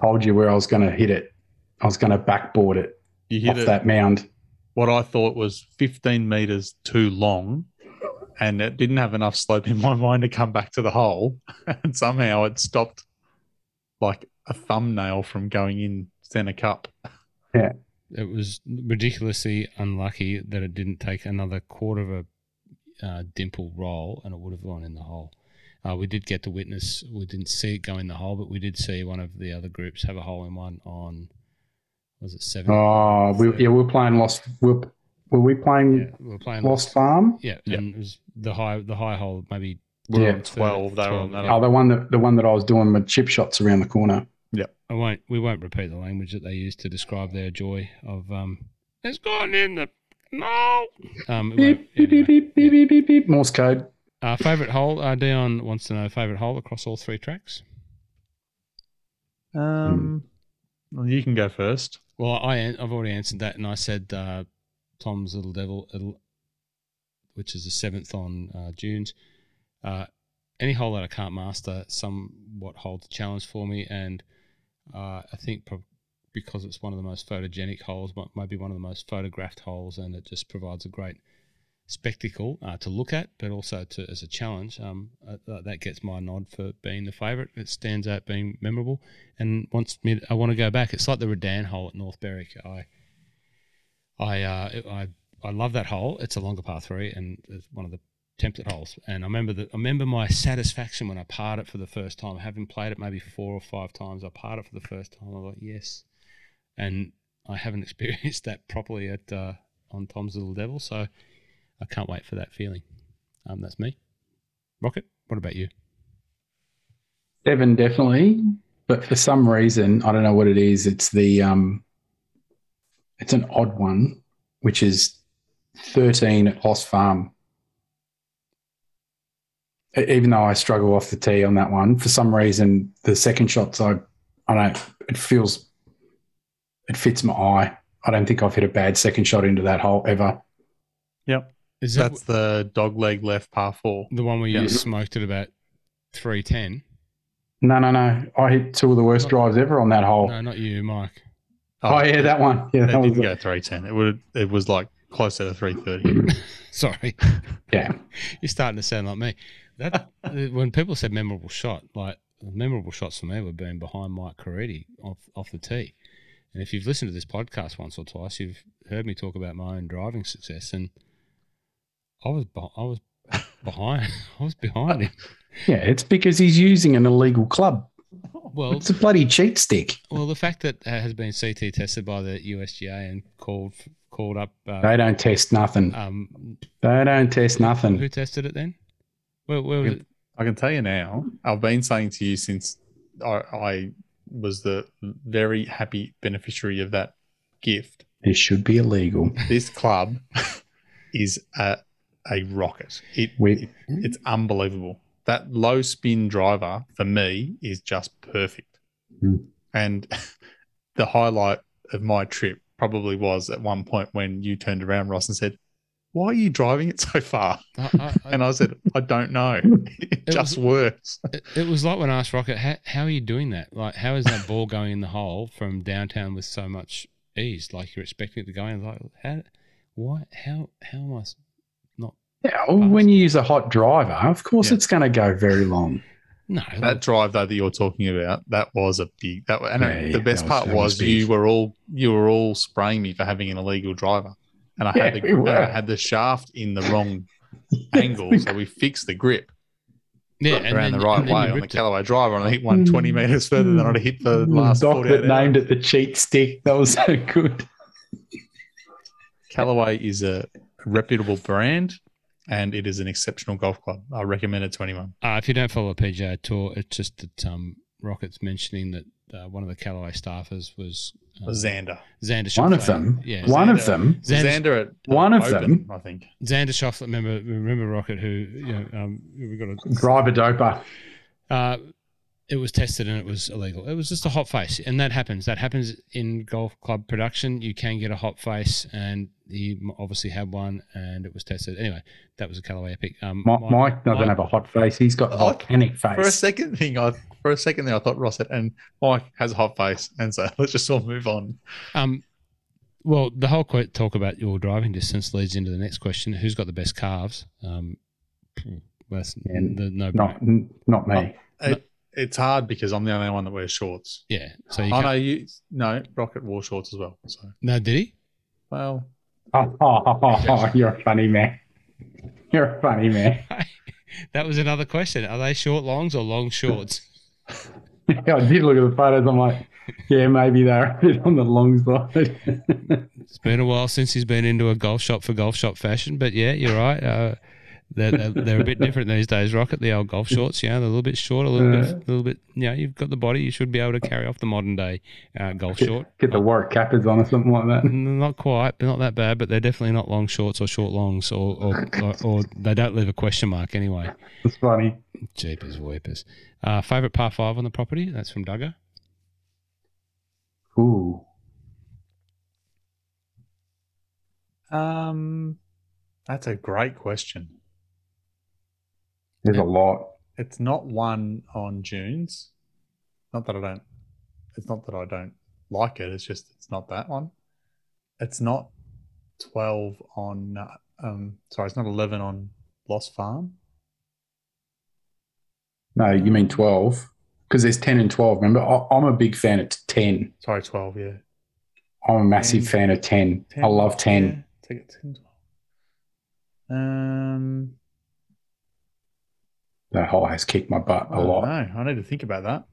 told you where I was going to hit it. I was going to backboard it You hit off it. that mound. What I thought was 15 meters too long, and it didn't have enough slope in my mind to come back to the hole, and somehow it stopped like a thumbnail from going in center cup. Yeah, it was ridiculously unlucky that it didn't take another quarter of a uh, dimple roll and it would have gone in the hole. Uh, we did get to witness, we didn't see it go in the hole, but we did see one of the other groups have a hole in one on, was it seven? Oh, we, yeah, we were playing Lost. Were, were we playing yeah, we were playing Lost Farm? Yeah, Yeah. and it was the high, the high hole, maybe We were Yeah. on 12. They were on 12, that. yeah. Oh, the one that the one that I was doing with chip shots around the corner. Yeah, I won't. We won't repeat the language that they use to describe their joy of um. It's gone in the no. Um. Beep, beep, beep, anyway. beep, beep, beep, beep, beep. Morse code. Uh, favorite hole. Uh, Dion wants to know favorite hole across all three tracks. Um, well, you can go first. Well, I, I've already answered that, and I said uh, Tom's Little Devil, which is the seventh on uh, Dunes. Uh, any hole that I can't master somewhat holds a challenge for me, and uh, I think prob- because it's one of the most photogenic holes, maybe one of the most photographed holes, and it just provides a great spectacle uh, to look at, but also to as a challenge. Um, uh, uh, that gets my nod for being the favourite. It stands out being memorable, and me. I want to go back. It's like the Redan hole at North Berwick. I, I, uh, I, I love that hole. It's a longer par three, and it's one of the template holes. And I remember that. I remember my satisfaction when I parred it for the first time. Having played it maybe four or five times, I parred it for the first time. I was like, yes, and I haven't experienced that properly at uh, on Tom's Little Devil. So I can't wait for that feeling. Um, that's me. Rocket. What about you? Seven definitely, but for some reason I don't know what it is. It's the um, it's an odd one, which is thirteen at Lost Farm. Even though I struggle off the tee on that one, for some reason the second shots I I don't it feels it fits my eye. I don't think I've hit a bad second shot into that hole ever. Yep. Is that That's the dog leg left par four. the one where you Yeah. smoked at about three ten? No, no, no. I hit two of the worst drives ever on that hole. No, not you, Mike. Oh, oh yeah, that one. Yeah, That that was didn't go 310. It would. It was like closer to 330. Sorry, yeah. you're starting to sound like me. That when people said memorable shot, like memorable shots for me were being behind Mike Caridi off off the tee. And if you've listened to this podcast once or twice, you've heard me talk about my own driving success, and I was beh- I was behind I was behind him. Yeah, it's because he's using an illegal club. Well, It's a bloody cheat stick. well, the fact that it has been CT tested by the USGA and called called up. Uh, They don't test nothing. um, They don't test nothing. who tested it then? Where, where was it? I can tell you now. I've been saying to you since I, I was the very happy beneficiary of that gift. It should be illegal. This club is a a rocket. It, We- it it's unbelievable. That low spin driver for me is just perfect. Hmm. And the highlight of my trip probably was at one point when you turned around, Ross, and said, "Why are you driving it so far?" I, I, I, And I said, "I don't know. It, It just was- works." it, it was like when I asked Rocket, how, how are you doing that? Like, how is that ball going in the hole from downtown with so much ease? Like you're expecting it to go in. Like, how, why, how, how am I s- not? Yeah, well, when you use a hot driver, of course Yeah. it's going to go very long. No, That drive though that you're talking about, that was a big. That and Yeah, yeah, the best that was- part was, was you were all you were all spraying me for having an illegal driver, and I Yeah, had the we. I had the shaft in the wrong angle, so we fixed the grip yeah, and around then- the right and way on the ripped it. Callaway driver, and I hit one 20 mm. meters further than I'd have hit the mm. last Doc 48 that named hours. it the cheat stick. That was so good. Callaway is a reputable brand, and it is an exceptional golf club. I recommend it to anyone. Uh, if you don't follow the PGA Tour, it's just that um, Rocket's mentioning that uh, one of the Callaway staffers was uh, Xander, Xander One of them. Yeah, One of them. Xander- Xander at One of Open, them. I think. Xander Schauffele. Remember, remember Rocket, who you know, um, we got a Driver doper. Uh, it was tested and it was illegal. It was just a hot face, and that happens. That happens in golf club production. You can get a hot face, and he obviously had one, and it was tested. Anyway, that was a Callaway Epic. Um, Mi- my- Mike doesn't my- have a hot face. He's got a Oh, volcanic For a second thing, I for a second there, I thought Ross had, and Mike has a hot face, and so let's just all move on. Um, well, the whole que- talk about your driving distance leads into the next question: Who's got the best calves? Um, that's Yeah, the no. Not not me. It, it's hard because I'm the only one that wears shorts. yeah. So you Oh can't, you no Rocket wore shorts as well. So no, did he? well, Oh, oh, oh, oh, oh, you're a funny man. You're a funny man. That was another question. Are they short longs or long shorts? Yeah, I did look at the photos. I'm like, yeah, maybe they're a bit on the long side. It's been a while since he's been into a golf shop for golf shop fashion, but yeah, you're right. Uh, they're, they're, they're a bit different these days. Rocket, the old golf shorts, you know, they're a little bit short, a little bit, a little bit. You know, you've got the body. You should be able to carry off the modern day uh, golf short. Get the Warwick Cappers on or something like that. Not quite, but not that bad. But they're definitely not long shorts or short longs, or or, or, or they don't leave a question mark anyway. It's funny. Jeepers weepers. Uh, favorite par five on the property? That's from Duggar. Ooh. um, that's a great question. There's a lot. It's not one on June's. Not that I don't. It's not that I don't like it. It's just it's not that one. It's not twelve on. Um, sorry, it's not eleven on Lost Farm. No, you mean 12? Because there's 10 and 12. Remember, I- I'm a big fan of 10. Sorry, twelve. Yeah, I'm a massive 10. fan of 10. I love 10. Yeah, take it 10, 12. Um, That hole has kicked my butt I a lot. know. I need to think about that.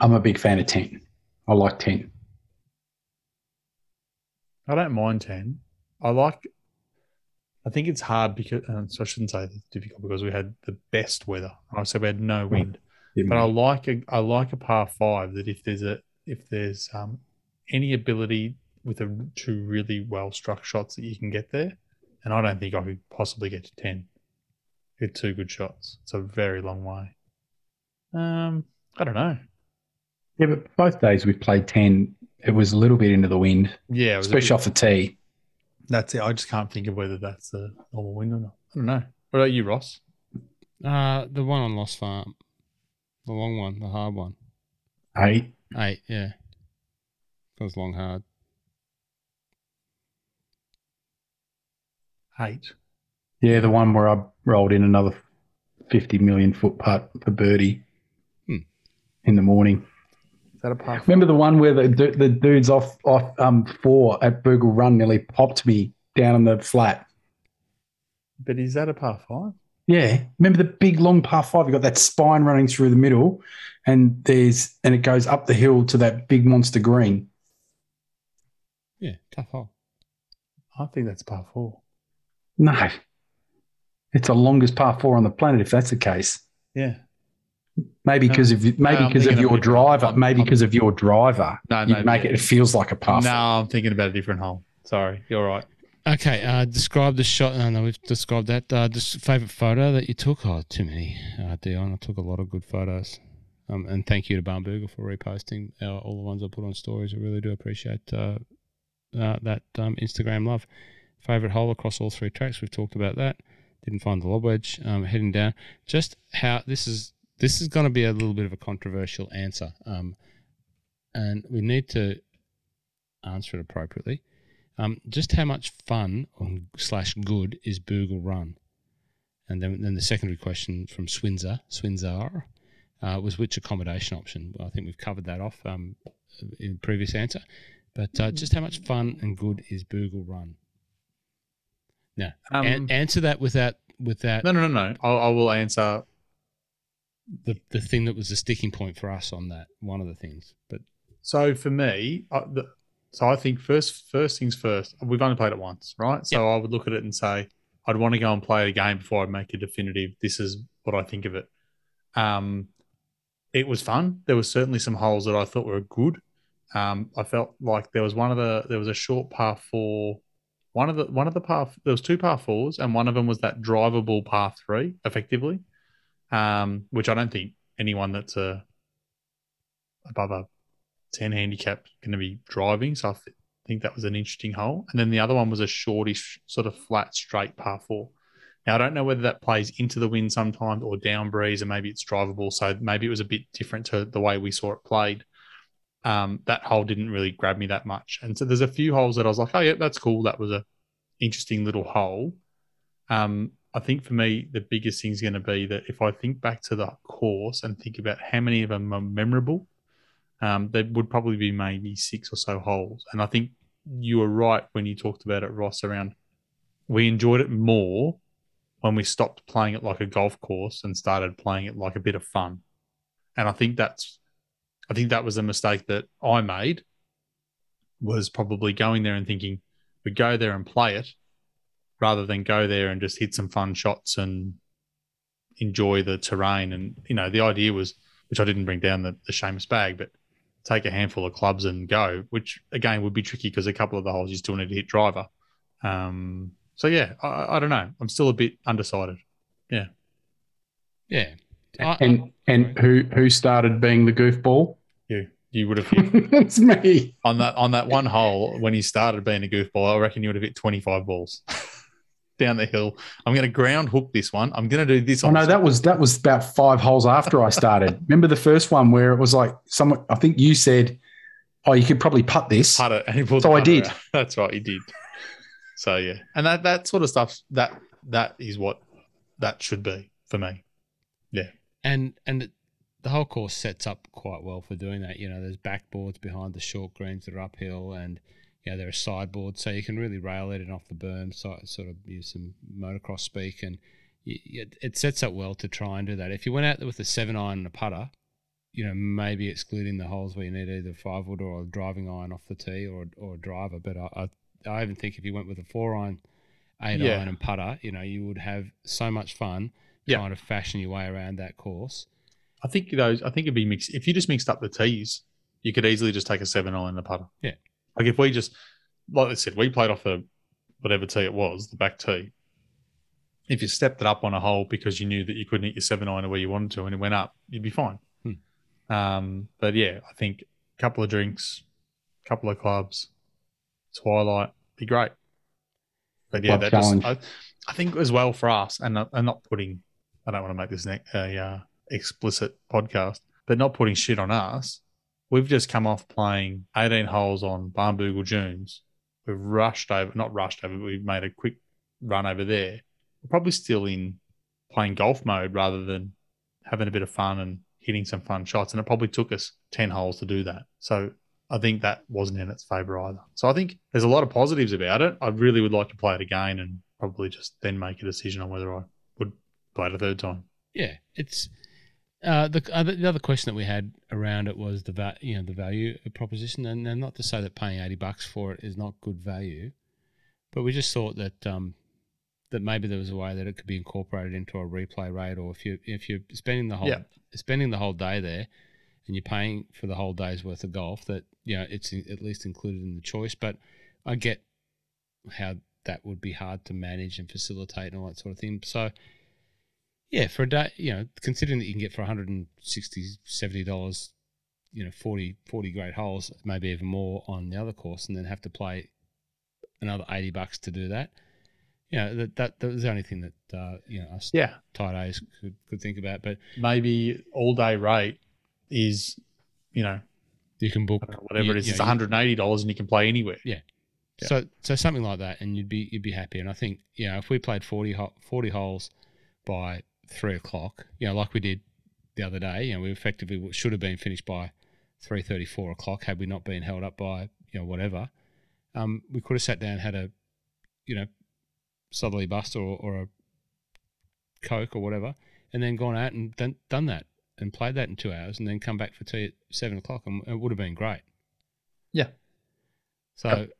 I'm a big fan of 10. I like 10. I don't mind 10. I like, I think it's hard because, so I shouldn't say it's difficult because we had the best weather. I said we had no wind, but I like a, I like a par five that if there's a, if there's um, any ability with a two really well struck shots that you can get there, and I don't think I could possibly get to 10. Get two good shots. It's a very long way. Um, I don't know. Yeah, but both days we played 10. It was a little bit into the wind, Yeah, it was especially bit- off the tee. That's it. I just can't think of whether that's the normal wind or not. I don't know. What about you, Ross? Uh, the one on Lost Farm, the long one, the hard one. Eight. Eight, yeah. That was long hard. Eight. Yeah, the one where I rolled in another 50 million foot putt for birdie Hmm. in the morning. Is that a par? Remember the one where the the dudes off off um four at Bougle Run nearly popped me down on the flat. But is that a par five? Yeah, remember the big long par five? You got that spine running through the middle, and there's and it goes up the hill to that big monster green. Yeah, tough hole. I think that's par four. No, it's the longest par four on the planet. If that's the case, Yeah. maybe No. because of maybe because of of your driver, I'm- maybe because of your driver, No, you no. make it. It feels like a par. No, four. I'm thinking about a different hole. Sorry, you're right. Okay, uh, describe the shot. No, no, we've described that. Uh, just favorite photo that you took. Oh, too many, uh, Dion. I took a lot of good photos. Um, and thank you to Barnbougle for reposting uh, all the ones I put on stories. I really do appreciate uh, uh, that um, Instagram love. Favorite hole across all three tracks. We've talked about that. Didn't find the lob wedge. Um, heading down. Just how this is. This is going to be a little bit of a controversial answer. Um, and we need to answer it appropriately. Um, just how much fun slash good is Bougle Run? And then, then the secondary question from Swinzer, Swinzar, uh, was which accommodation option? Well, I think we've covered that off um, in previous answer. But uh, just how much fun and good is Bougle Run? Now, Um, an- answer that With that. no, no, no, no. I'll, I will answer. the, the thing that was the sticking point for us on that. One of the things, but So for me, I, the, so I think first, first things first. We've only played it once, right? So I would look at it and say, I'd want to go and play it again before I make a definitive. This is what I think of it. Um, it was fun. There were certainly some holes that I thought were good. Um, I felt like there was one of the there was a short par four. One of the one of the par there was two par fours, and one of them was that drivable par three, effectively, um, which I don't think anyone that's a above a ten handicap going to be driving. So I th- think that was an interesting hole. And then the other one was a shortish, sort of flat, straight par four. Now I don't know whether that plays into the wind sometimes or down breeze, and maybe it's drivable. So maybe it was a bit different to the way we saw it played. Um, that hole didn't really grab me that much. And so there's a few holes that I was like, oh yeah, that's cool. That was a interesting little hole. Um, I think for me, the biggest thing is going to be that if I think back to the course and think about how many of them are memorable, um, there would probably be maybe six or so holes. And I think you were right when you talked about it, Ross, around we enjoyed it more when we stopped playing it like a golf course and started playing it like a bit of fun. And I think that's, I think that was a mistake that I made was probably going there and thinking we go there and play it rather than go there and just hit some fun shots and enjoy the terrain. And, you know, the idea was, which I didn't bring down the, the Seamus bag, but take a handful of clubs and go, which again would be tricky because a couple of the holes you still need to hit driver. Um, so yeah, I, I, don't know. I'm still a bit undecided. Yeah. Yeah. and and who who started being the goofball? You. You would have hit. it's me on that on that one hole when he started being a goofball. I reckon you would have hit 25 balls. down the hill. I'm going to ground hook this one. I'm going to do this. Oh no, that was that was about five holes after I started. Remember the first one where it was like someone? I think you said, "Oh, you could probably putt this." Putt it, and he pulled. So I did. Out. That's right, he did. So yeah, and that that sort of stuff that that is what that should be for me. Yeah, and and the whole course sets up quite well for doing that. You know, there's backboards behind the short greens that are uphill, and you know, there are sideboards, so you can really rail it in off the berm, so sort of use some motocross speak, and you, it sets up well to try and do that. If you went out there with a seven iron and a putter, you know, maybe excluding the holes where you need either five wood or a driving iron off the tee or or a driver, but I, I, I even think if you went with a four iron, eight yeah. iron and putter, you know, you would have so much fun yeah. trying to fashion your way around that course. I think those. I think it'd be mixed. If you just mixed up the tees, you could easily just take a seven iron and a putter. Yeah, like if we just, like I said, we played off the whatever tee it was, the back tee. If you stepped it up on a hole because you knew that you couldn't hit your seven iron where you wanted to, and it went up, you'd be fine. Hmm. Um, but yeah, I think a couple of drinks, a couple of clubs, twilight, be great. But yeah, that just, I, I, think as well for us, and I'm not putting, I don't want to make this a uh, explicit podcast, but not putting shit on us. We've just come off playing 18 holes on Barnbougle Dunes. We've rushed over, not rushed over, but we've made a quick run over there. We're probably still in playing golf mode rather than having a bit of fun and hitting some fun shots. And it probably took us 10 holes to do that. So I think that wasn't in its favour either. So I think there's a lot of positives about it. I really would like to play it again and probably just then make a decision on whether I would play it a third time. Yeah, it's uh, the other, the other question that we had around it was the va- you know the value proposition, and, and not to say that paying eighty bucks for it is not good value, but we just thought that um, that maybe there was a way that it could be incorporated into a replay rate, or if you if you're spending the whole yeah. spending the whole day there, and you're paying for the whole day's worth of golf, that you know it's at least included in the choice. But I get how that would be hard to manage and facilitate and all that sort of thing. So yeah, for a day, you know, considering that you can get for 160 70 dollars, you know, 40, 40 great holes, maybe even more on the other course, and then have to play another 80 bucks to do that. You know, that that, that was the only thing that uh, you know us yeah tight A's could, could think about. But maybe all day rate is, you know, you can book know, whatever you, it is. It's one hundred and eighty dollars, and you can play anywhere. Yeah. yeah. So so something like that, and you'd be you'd be happy. And I think you know if we played 40, 40 holes by three o'clock, you know, like we did the other day. You know, we effectively should have been finished by three thirty, four o'clock had we not been held up by you know whatever. Um, we could have sat down, had a, you know, southerly buster or, or a coke or whatever, and then gone out and done, done that and played that in two hours, and then come back for tea at seven o'clock, and it would have been great. Yeah. So, yep.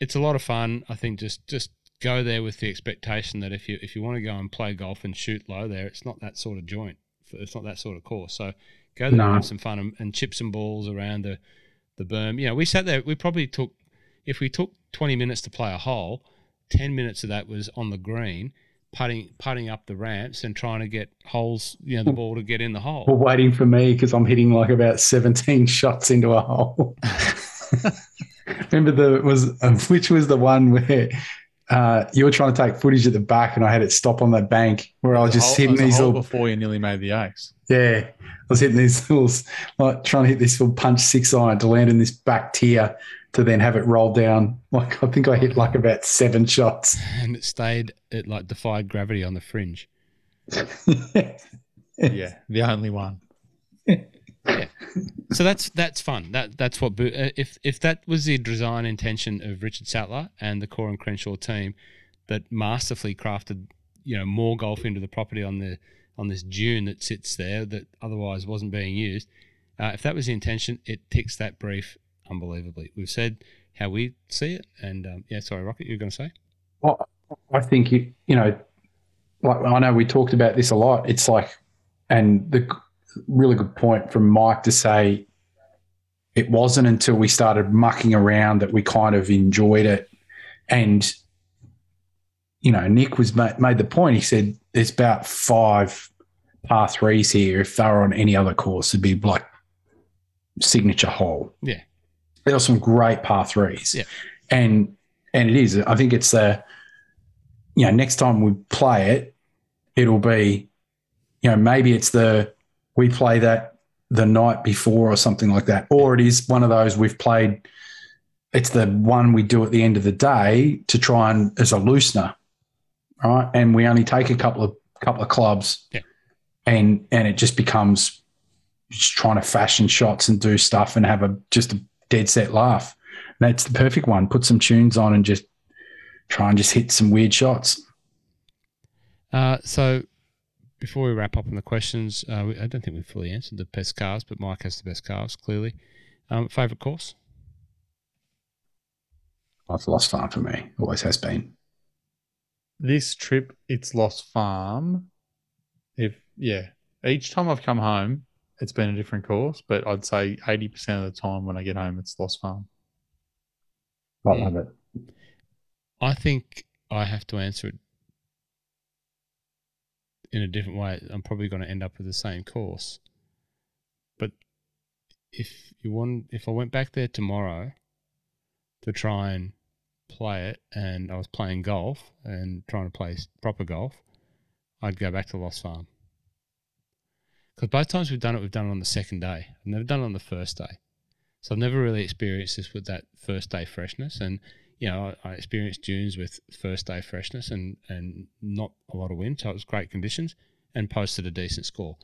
it's a lot of fun. I think just just go there with the expectation that if you if you want to go and play golf and shoot low there, it's not that sort of joint. It's not that sort of course. So go there no. and have some fun and, and, chip some balls around the the berm. You know, we sat there. We probably took if we took twenty minutes to play a hole, ten minutes of that was on the green, putting putting up the ramps and trying to get holes, you know, the ball to get in the hole. Well, waiting for me because I'm hitting like about 17 shots into a hole. Remember the was which was the one where uh, you were trying to take footage at the back and I had it stop on that bank where I was just Hole- hitting it was a these hole little before you nearly made the ace. yeah. I was hitting these little like trying to hit this little punch six iron to land in this back tier to then have it roll down. Like I think I hit like about seven shots. and it stayed it like defied gravity on the fringe. Yeah, the only one. So that's that's fun. That that's what uh, if if that was the design intention of Richard Sattler and the Coore and Crenshaw team that masterfully crafted you know more golf into the property on the on this dune that sits there that otherwise wasn't being used. Uh, if that was the intention, it ticks that brief unbelievably. We've said how we see it, and um, yeah, sorry, Rocket, you were going to say? Well, I think you, you know, like I know we talked about this a lot. It's like, and the really good point from Mike to say it wasn't until we started mucking around that we kind of enjoyed it. And, you know, Nick was ma- made the point. He said there's about five par threes here. If they were on any other course, it'd be like signature hole. Yeah. There are some great par threes. Yeah. And and it is. I think it's the you know, next time we play it, it'll be, you know, maybe it's the we play that the night before or something like that. Or it is one of those we've played it's the one we do at the end of the day to try and as a loosener. Right. And we only take a couple of couple of clubs Yeah. and and it just becomes just trying to fashion shots and do stuff and have a just a dead set laugh. That's the perfect one. Put some tunes on and just try and just hit some weird shots. Uh, so before we wrap up on the questions, uh, we, I don't think we've fully answered the best cars, but Mike has the best cars clearly. Um, favorite course? It's lost farm for me. Always has been. This trip, it's Lost Farm. If yeah, each time I've come home, it's been a different course, but I'd say eighty percent of the time when I get home, it's Lost Farm. I love it. I think I have to answer it in a different way. I'm probably going to end up with the same course. But if you want, if I went back there tomorrow to try and play it, and I was playing golf and trying to play proper golf, I'd go back to Lost Farm. Because both times we've done it, we've done it on the second day. I've never done it on the first day. So I've never really experienced this with that first day freshness. And you know, I, experienced dunes with first day freshness and, and not a lot of wind, so it was great conditions and posted a decent score.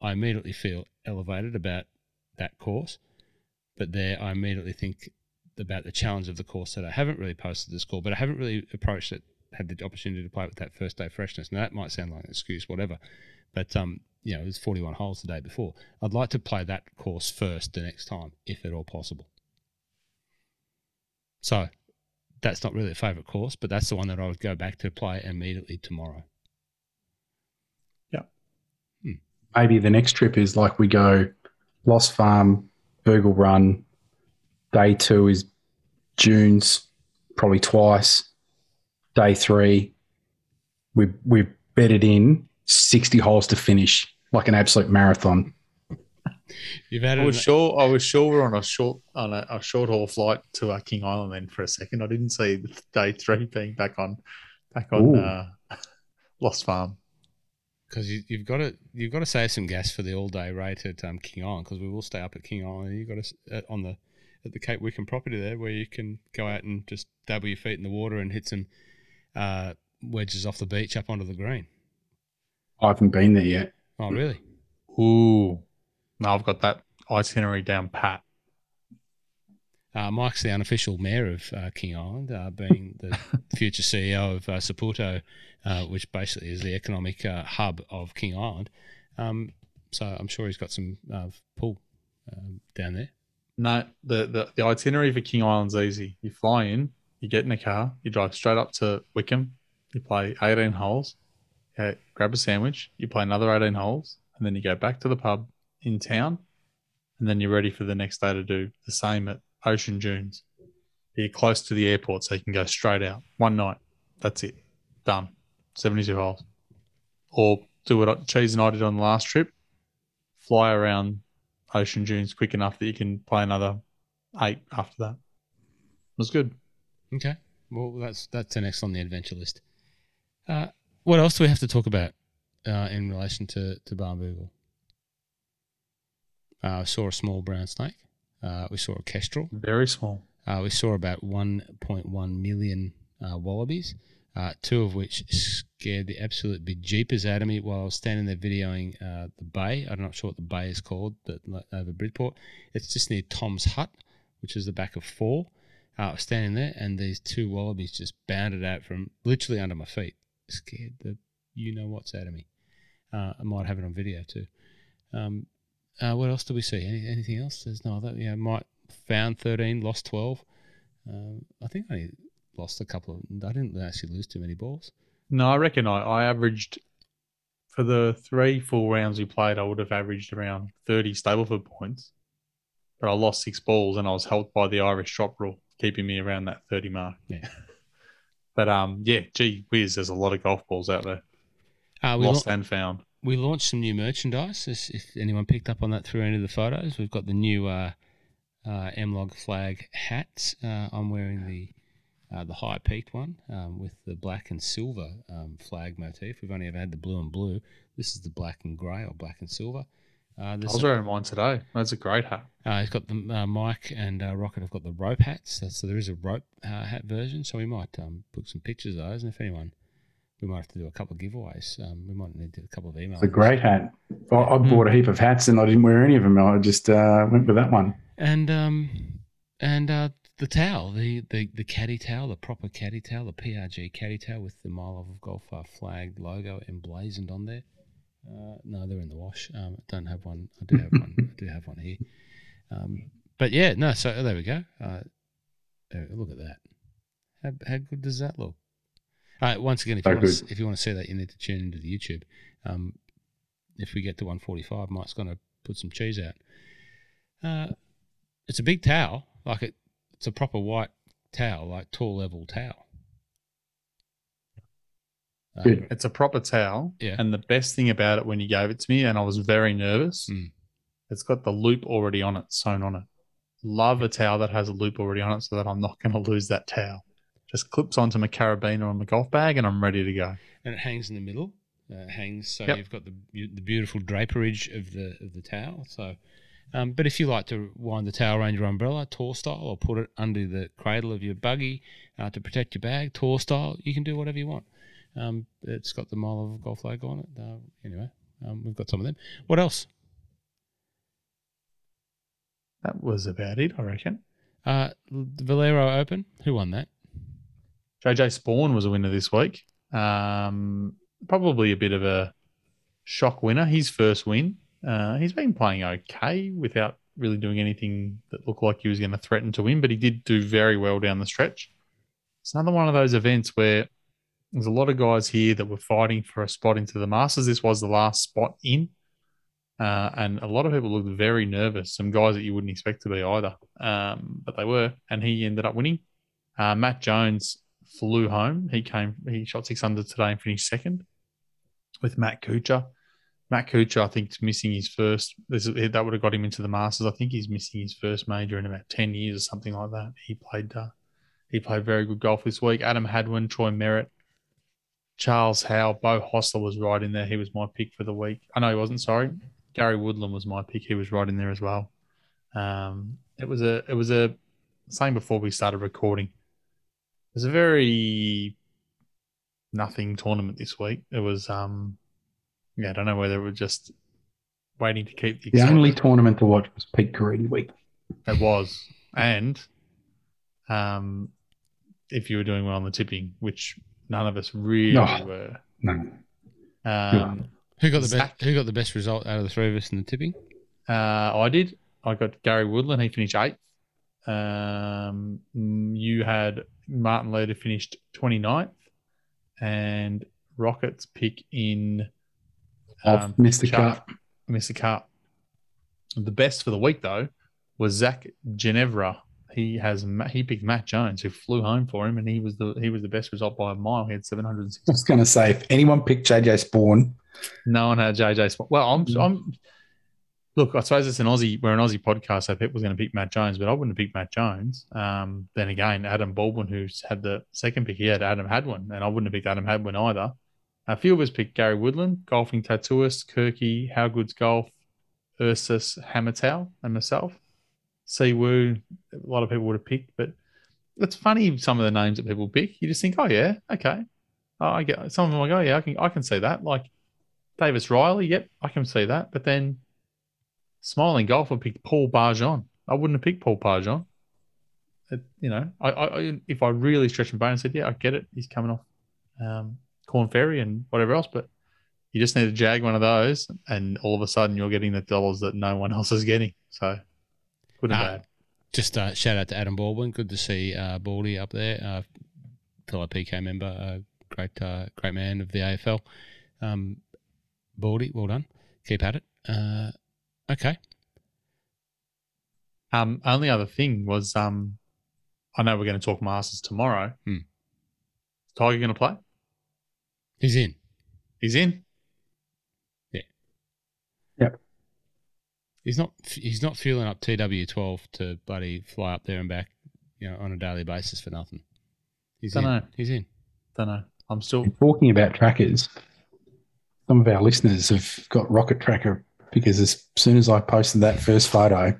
I immediately feel elevated about that course, but there I immediately think about the challenge of the course that I haven't really posted the score, but I haven't really approached it, had the opportunity to play it with that first day freshness. Now that might sound like an excuse, whatever, but um, you know, it was 41 holes the day before. I'd like to play that course first the next time, if at all possible. So that's not really a favourite course, but that's the one that I would go back to play immediately tomorrow. Yep. Hmm. Maybe the next trip is like we go Lost Farm, Bougle Run. Day two is June's, probably twice. Day three, we we bedded in sixty holes to finish, like an absolute marathon. You've had I it. was sure. I was sure we're on a short on a, a short haul flight to uh, King Island then for a second. I didn't see day three being back on back on uh, Lost Farm. because you, you've got to you've got to save some gas for the all day rate at um, King Island because we will stay up at King Island. You've got to uh, on the at the Cape Wickham property there where you can go out and just dabble your feet in the water and hit some uh, wedges off the beach up onto the green. I haven't been there yet. Oh, really? Ooh, no, I've got that itinerary down pat. Uh, Mike's the unofficial mayor of uh, King Island, uh, being the future CEO of uh, Saputo, uh, which basically is the economic uh, hub of King Island. Um, so I'm sure he's got some uh, pull um, down there. No, the, the the itinerary for King Island's easy. You fly in, you get in a car, you drive straight up to Wickham, you play 18 holes, you grab a sandwich, you play another 18 holes, and then you go back to the pub in town, and then you're ready for the next day to do the same at Ocean Dunes. You're close to the airport, so you can go straight out. One night, that's it, done. 72 holes. Or do what Cheese and I did on the last trip fly around Ocean Dunes quick enough that you can play another eight after that. It was good. Okay. Well, that's that's an next on the adventure list. Uh, what else do we have to talk about uh, in relation to to Barnbougle? Uh, we saw a small brown snake. Uh, we saw a kestrel. Very small. Uh, we saw about 1.1 million uh, wallabies, uh, two of which scared the absolute bejeepers out of me while I was standing there videoing uh, the bay. I'm not sure what the bay is called, but like, over Bridport. It's just near Tom's Hut, which is the back of four. Uh, I was standing there, and these two wallabies just bounded out from literally under my feet, scared the you know what's out of me. Uh, I might have it on video too. Um, uh, what else do we see? Any, anything else? There's no other. Yeah, might found 13, lost 12. Um, I think I only lost a couple of. I didn't actually lose too many balls. No, I reckon I, I averaged for the three full rounds we played, I would have averaged around 30 Stableford points. But I lost six balls and I was helped by the Irish drop rule, keeping me around that 30 mark. Yeah. but um, yeah, gee whiz, there's a lot of golf balls out there. Uh, we, Lost and found. We launched some new merchandise. If, anyone picked up on that through any of the photos, we've got the new uh, uh, M-Log flag hats. Uh, I'm wearing the uh, the high peaked one um, with the black and silver um, flag motif. We've only ever had the blue and blue. This is the black and grey or black and silver. Uh, I was wearing mine today. That's a great hat. Uh, he's got the uh, Mike and uh, Rocket have got the rope hats. So, so there is a rope uh, hat version. So we might um, put some pictures of those. And if anyone, we might have to do a couple of giveaways. Um, we might need to do a couple of emails. It's a great hat. I, I bought a heap of hats and I didn't wear any of them. I just uh, went with that one. And um, and uh, the towel, the, the the caddy towel, the proper caddy towel, the PRG caddy towel with the Mile of Golf flag logo emblazoned on there. Uh, no, they're in the wash. Um, I don't have one. I do have one. I do have one here. Um, but yeah, no. So there we go. Uh, look at that. How, how good does that look? Uh, once again, if you, want to, if you want to see that, you need to tune into the YouTube. Um, if we get to 145, Mike's going to put some cheese out. Uh, it's a big towel, like it. It's a proper white towel, like tall level towel. Um, It's a proper towel. Yeah. And the best thing about it when you gave it to me, and I was very nervous, Mm. it's got the loop already on it, sewn on it. Love a towel that has a loop already on it so that I'm not going to lose that towel. Just clips onto my carabiner on my golf bag and I'm ready to go. and it hangs in the middle. Uh, it hangs so Yep. you've got the the beautiful draperage of the of the towel. So, um, but if you like to wind the towel around your umbrella, tour style, or put it under the cradle of your buggy uh, to protect your bag, tour style, you can do whatever you want. Um, it's got the mile of golf logo on it. Uh, anyway, um, we've got some of them. What else? That was about it, I reckon. Uh, Valero Open. Who won that? JJ Spaun was a winner this week. Um, probably a bit of a shock winner. His first win. Uh, he's been playing okay without really doing anything that looked like he was going to threaten to win, but he did do very well down the stretch. It's another one of those events where there's a lot of guys here that were fighting for a spot into the Masters. This was the last spot in. Uh, and a lot of people looked very nervous. Some guys that you wouldn't expect to be either, um, but they were. And he ended up winning. Uh, Matt Jones flew home. He came. He shot six under today and finished second with Matt Kuchar. Matt Kuchar, I think, is missing his first. That would have got him into the Masters. I think he's missing his first major in about ten years or something like that. He played. Uh, he played very good golf this week. Adam Hadwin, Troy Merritt, Charles Howe, Beau Hossler was right in there. He was my pick for the week. I know he wasn't. Sorry, Gary Woodland was my pick. He was right in there as well. Um, it was a. It was a. Saying before we started recording, was a very nothing tournament this week. It was. Um, yeah, I don't know whether it was just waiting to keep the. The only tournament to watch was Peak Caridi week. It was. And um, if you were doing well on the tipping, which none of us really No. were. No. Um, Who got the Zach. best? Who got the best result out of the three of us in the tipping? uh, I did. I got Gary Woodland. He finished eighth. Um, you had Martin Leder finished 29th. And Rockets pick in um, Mr. Chuck. Cup. Mr. Cup. The best for the week, though, was Zach Ginevra he has he picked Matt Jones, who flew home for him, and he was the he was the best result by a mile. He had seven hundred I was going to say, if anyone picked JJ Spaun, No one had JJ. Sp- Well, I'm Mm. I'm. Look, I suppose it's an Aussie. We're an Aussie podcast, so people's going to pick Matt Jones, but I wouldn't picked Matt Jones. Um, then again, Adam Baldwin, who's had the second pick, he had Adam Hadwin, and I wouldn't have picked Adam Hadwin either. A few of us picked Gary Woodland, golfing tattooist, Kirky, How Good's Golf, Ursus Hammertow, and myself. Si Woo, a lot of people would have picked, but it's funny some of the names that people pick. You just think, oh yeah, okay. Oh, I get some of them. I go, yeah, I can, I can see that. Like Davis Riley, yep, I can see that. But then Smiling Golf, I picked Paul Barjon. I wouldn't have picked Paul Barjon. It, you know, I, I, if I really stretched my brain and said, yeah, I get it. He's coming off um, Korn Ferry and whatever else, but you just need to jag one of those, and all of a sudden you're getting the dollars that no one else is getting. So good and Ah, bad. Just uh, shout out to Adam Baldwin. Good to see uh, Baldy up there, uh, fellow PK member, uh, great uh, great man of the AFL. Um, Baldy, well done. Keep at it. Okay. Um, only other thing was, um, I know we're going to talk Masters tomorrow. Hmm. Is Tiger going to play? He's in. He's in. Yeah. Yep. He's not. He's not fueling up TW12 to bloody fly up there and back, you know, on a daily basis for nothing. He's in. Dunno. He's in. Don't know. I'm still. talking about trackers, some of our listeners have got Rocket Tracker because as soon as I posted that first photo,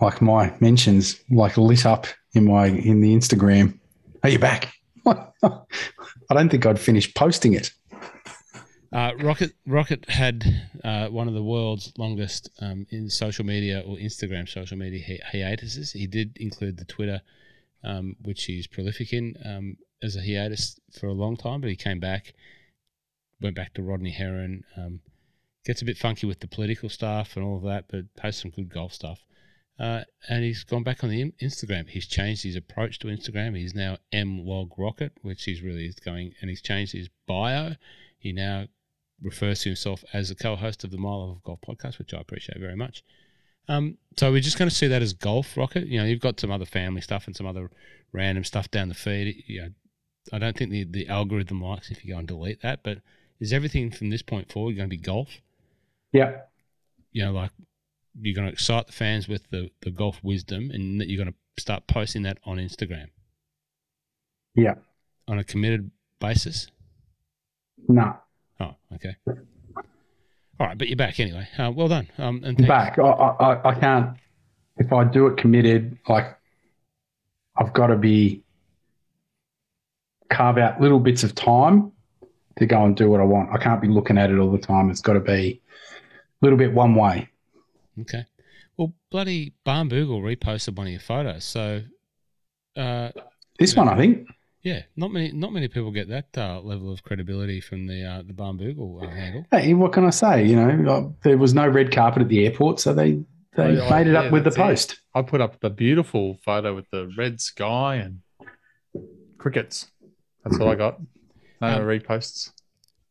like my mentions like lit up in my in the Instagram. Are you back? I don't think I'd finished posting it. Uh, Rocket Rocket had uh, one of the world's longest um, in social media or Instagram social media hi- hiatuses. He did include the Twitter, um, which he's prolific in, um, as a hiatus for a long time. But he came back, went back to Rodney Heron. Gets a bit funky with the political stuff and all of that, but posts some good golf stuff. Uh, and he's gone back on the Instagram. He's changed his approach to Instagram. He's now M Log Rocket, which he's really is going, and he's changed his bio. He now refers to himself as a co-host of the Mile of Golf podcast, which I appreciate very much. Um, so we're just going to see that as golf rocket. You know, you've got some other family stuff and some other random stuff down the feed. You know, I don't think the the algorithm likes if you go and delete that. But is everything from this point forward going to be golf? Yeah. You know, like you're going to excite the fans with the the golf wisdom, and that you're going to start posting that on Instagram Yeah. on a committed basis. No. Oh, okay. All right, but you're back anyway. Uh, well done. Um, and back. I, I, I can't. If I do it committed, like I've got to be carve out little bits of time to go and do what I want. I can't be looking at it all the time. It's got to be little bit one way. Okay. Well, bloody Barnbougle reposted one of your photos. So, uh, This one, I think. yeah, not many not many people get that uh, level of credibility from the uh, the Barnbougle uh, handle. Hey, what can I say? You know, uh, there was no red carpet at the airport, so they they Oh, made it yeah, up with the that's it. post. I put up the beautiful photo with the red sky and crickets. That's all I got. No Um, reposts.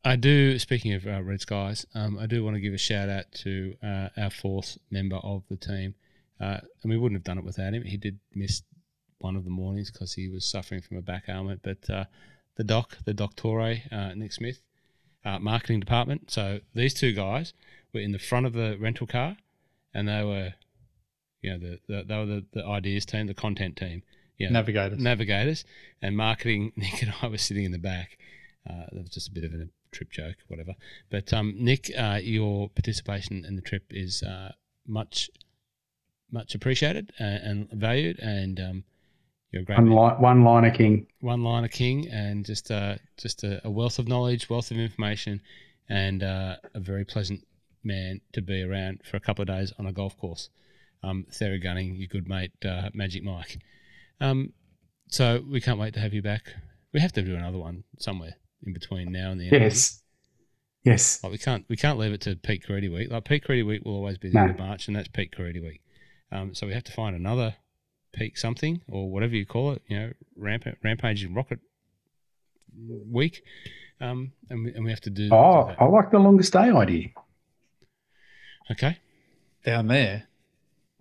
I do. Speaking of uh, Red Skies, um, I do want to give a shout out to uh, our fourth member of the team, uh, and we wouldn't have done it without him. He did miss one of the mornings because he was suffering from a back ailment. But uh, the doc, the doctore, uh, Nick Smith, uh, marketing department. So these two guys were in the front of the rental car, and they were, you know, the, the they were the, the ideas team, the content team. Yeah, Navigators. navigators and marketing. Nick and I were sitting in the back. Uh, that was just a bit of a trip joke, whatever. But um, Nick, uh, your participation in the trip is uh, much, much appreciated and, and valued, and um, you're a great One, li- one liner king. one liner king, and just uh, just a, a wealth of knowledge, wealth of information, and uh, a very pleasant man to be around for a couple of days on a golf course. Um, Thera Gunning, your good mate, uh, Magic Mike. Um, so we can't wait to have you back. We have to do another one somewhere in between now and the end. of the year. Yes. Yes. Like we can't we can't leave it to peak Caridi week. Like peak Caridi week will always be the end of March, and that's peak Caridi week. Um, so we have to find another peak something or whatever you call it. You know, ramp rampage rocket week. Um, and we, and we have to do. do Oh, that. I like the longest day idea. okay. Down there.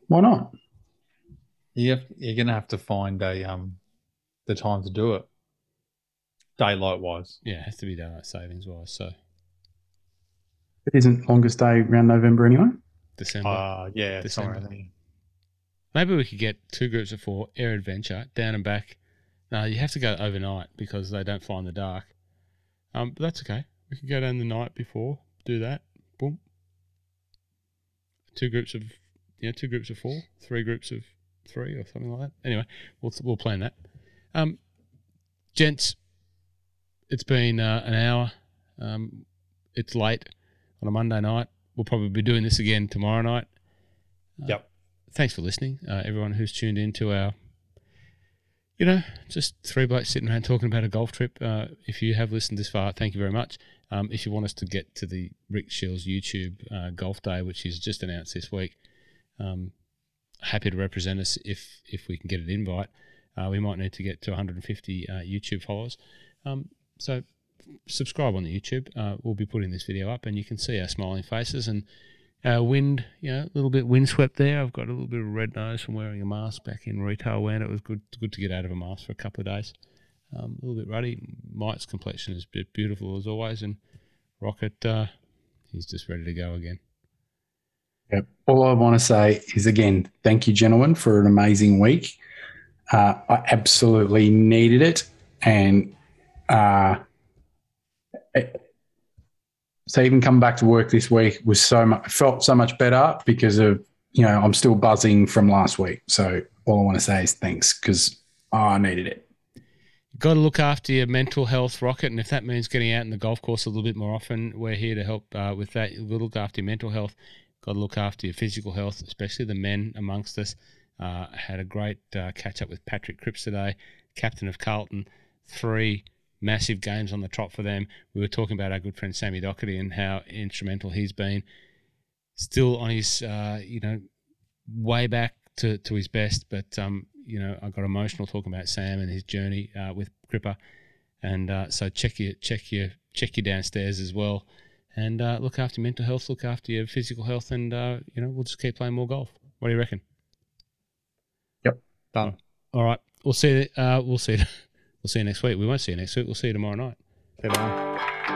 Why not? You have, you're gonna have to find a um the time to do it. Daylight wise. Yeah, it has to be daylight savings wise. So It isn't longest day around November anyway. December. Uh yeah, December. somewhere. Maybe we could get two groups of four air adventure down and back. No, you have to go overnight because they don't fly in the dark. Um, but that's okay. We could go down the night before, do that. Boom. Two groups of, you know, two groups of four, three groups of three, or something like that. Anyway, we'll we'll plan that. Um, gents, it's been uh, an hour. Um, it's late on a Monday night. We'll probably be doing this again tomorrow night. Uh, Yep. Thanks for listening, uh, everyone who's tuned in to our, you know, just three blokes sitting around talking about a golf trip. Uh, if you have listened this far, thank you very much. Um, if you want us to get to the Rick Shields YouTube uh, Golf Day, which is just announced this week, um, happy to represent us if if we can get an invite. Uh, we might need to get to 150 uh, YouTube followers. Um, so subscribe on the YouTube. Uh, we'll be putting this video up, and you can see our smiling faces and uh, wind. You know, a little bit windswept there. I've got a little bit of red nose from wearing a mask back in retail when it was good good to get out of a mask for a couple of days. Um, a little bit ruddy. Mike's complexion is beautiful as always, and Rocket, uh, he's just ready to go again. Yep. All I want to say is again, thank you, gentlemen, for an amazing week. Uh, I absolutely needed it, and uh, it- so even coming back to work this week was so much felt so much better because of you know I'm still buzzing from last week. So all I want to say is thanks because I needed it. You've Got to look after your mental health, Rocket, and if that means getting out in the golf course a little bit more often, we're here to help uh, with that. We'll look after your mental health. You've Got to look after your physical health, especially the men amongst us. Uh, had a great uh, catch up with Patrick Cripps today, captain of Carlton. Three massive games on the trot for them. We were talking about our good friend Sammy Docherty and how instrumental he's been. Still on his, uh, you know, way back to, to his best, but um, you know, I got emotional talking about Sam and his journey uh, with Cripper, and uh, so check your check your check your downstairs as well, and uh, look after your mental health, look after your physical health, and uh, you know, we'll just keep playing more golf. What do you reckon? Yep, done. All right, we'll see. Uh, we'll see. We'll see you next week. We won't see you next week. We'll see you tomorrow night. Bye.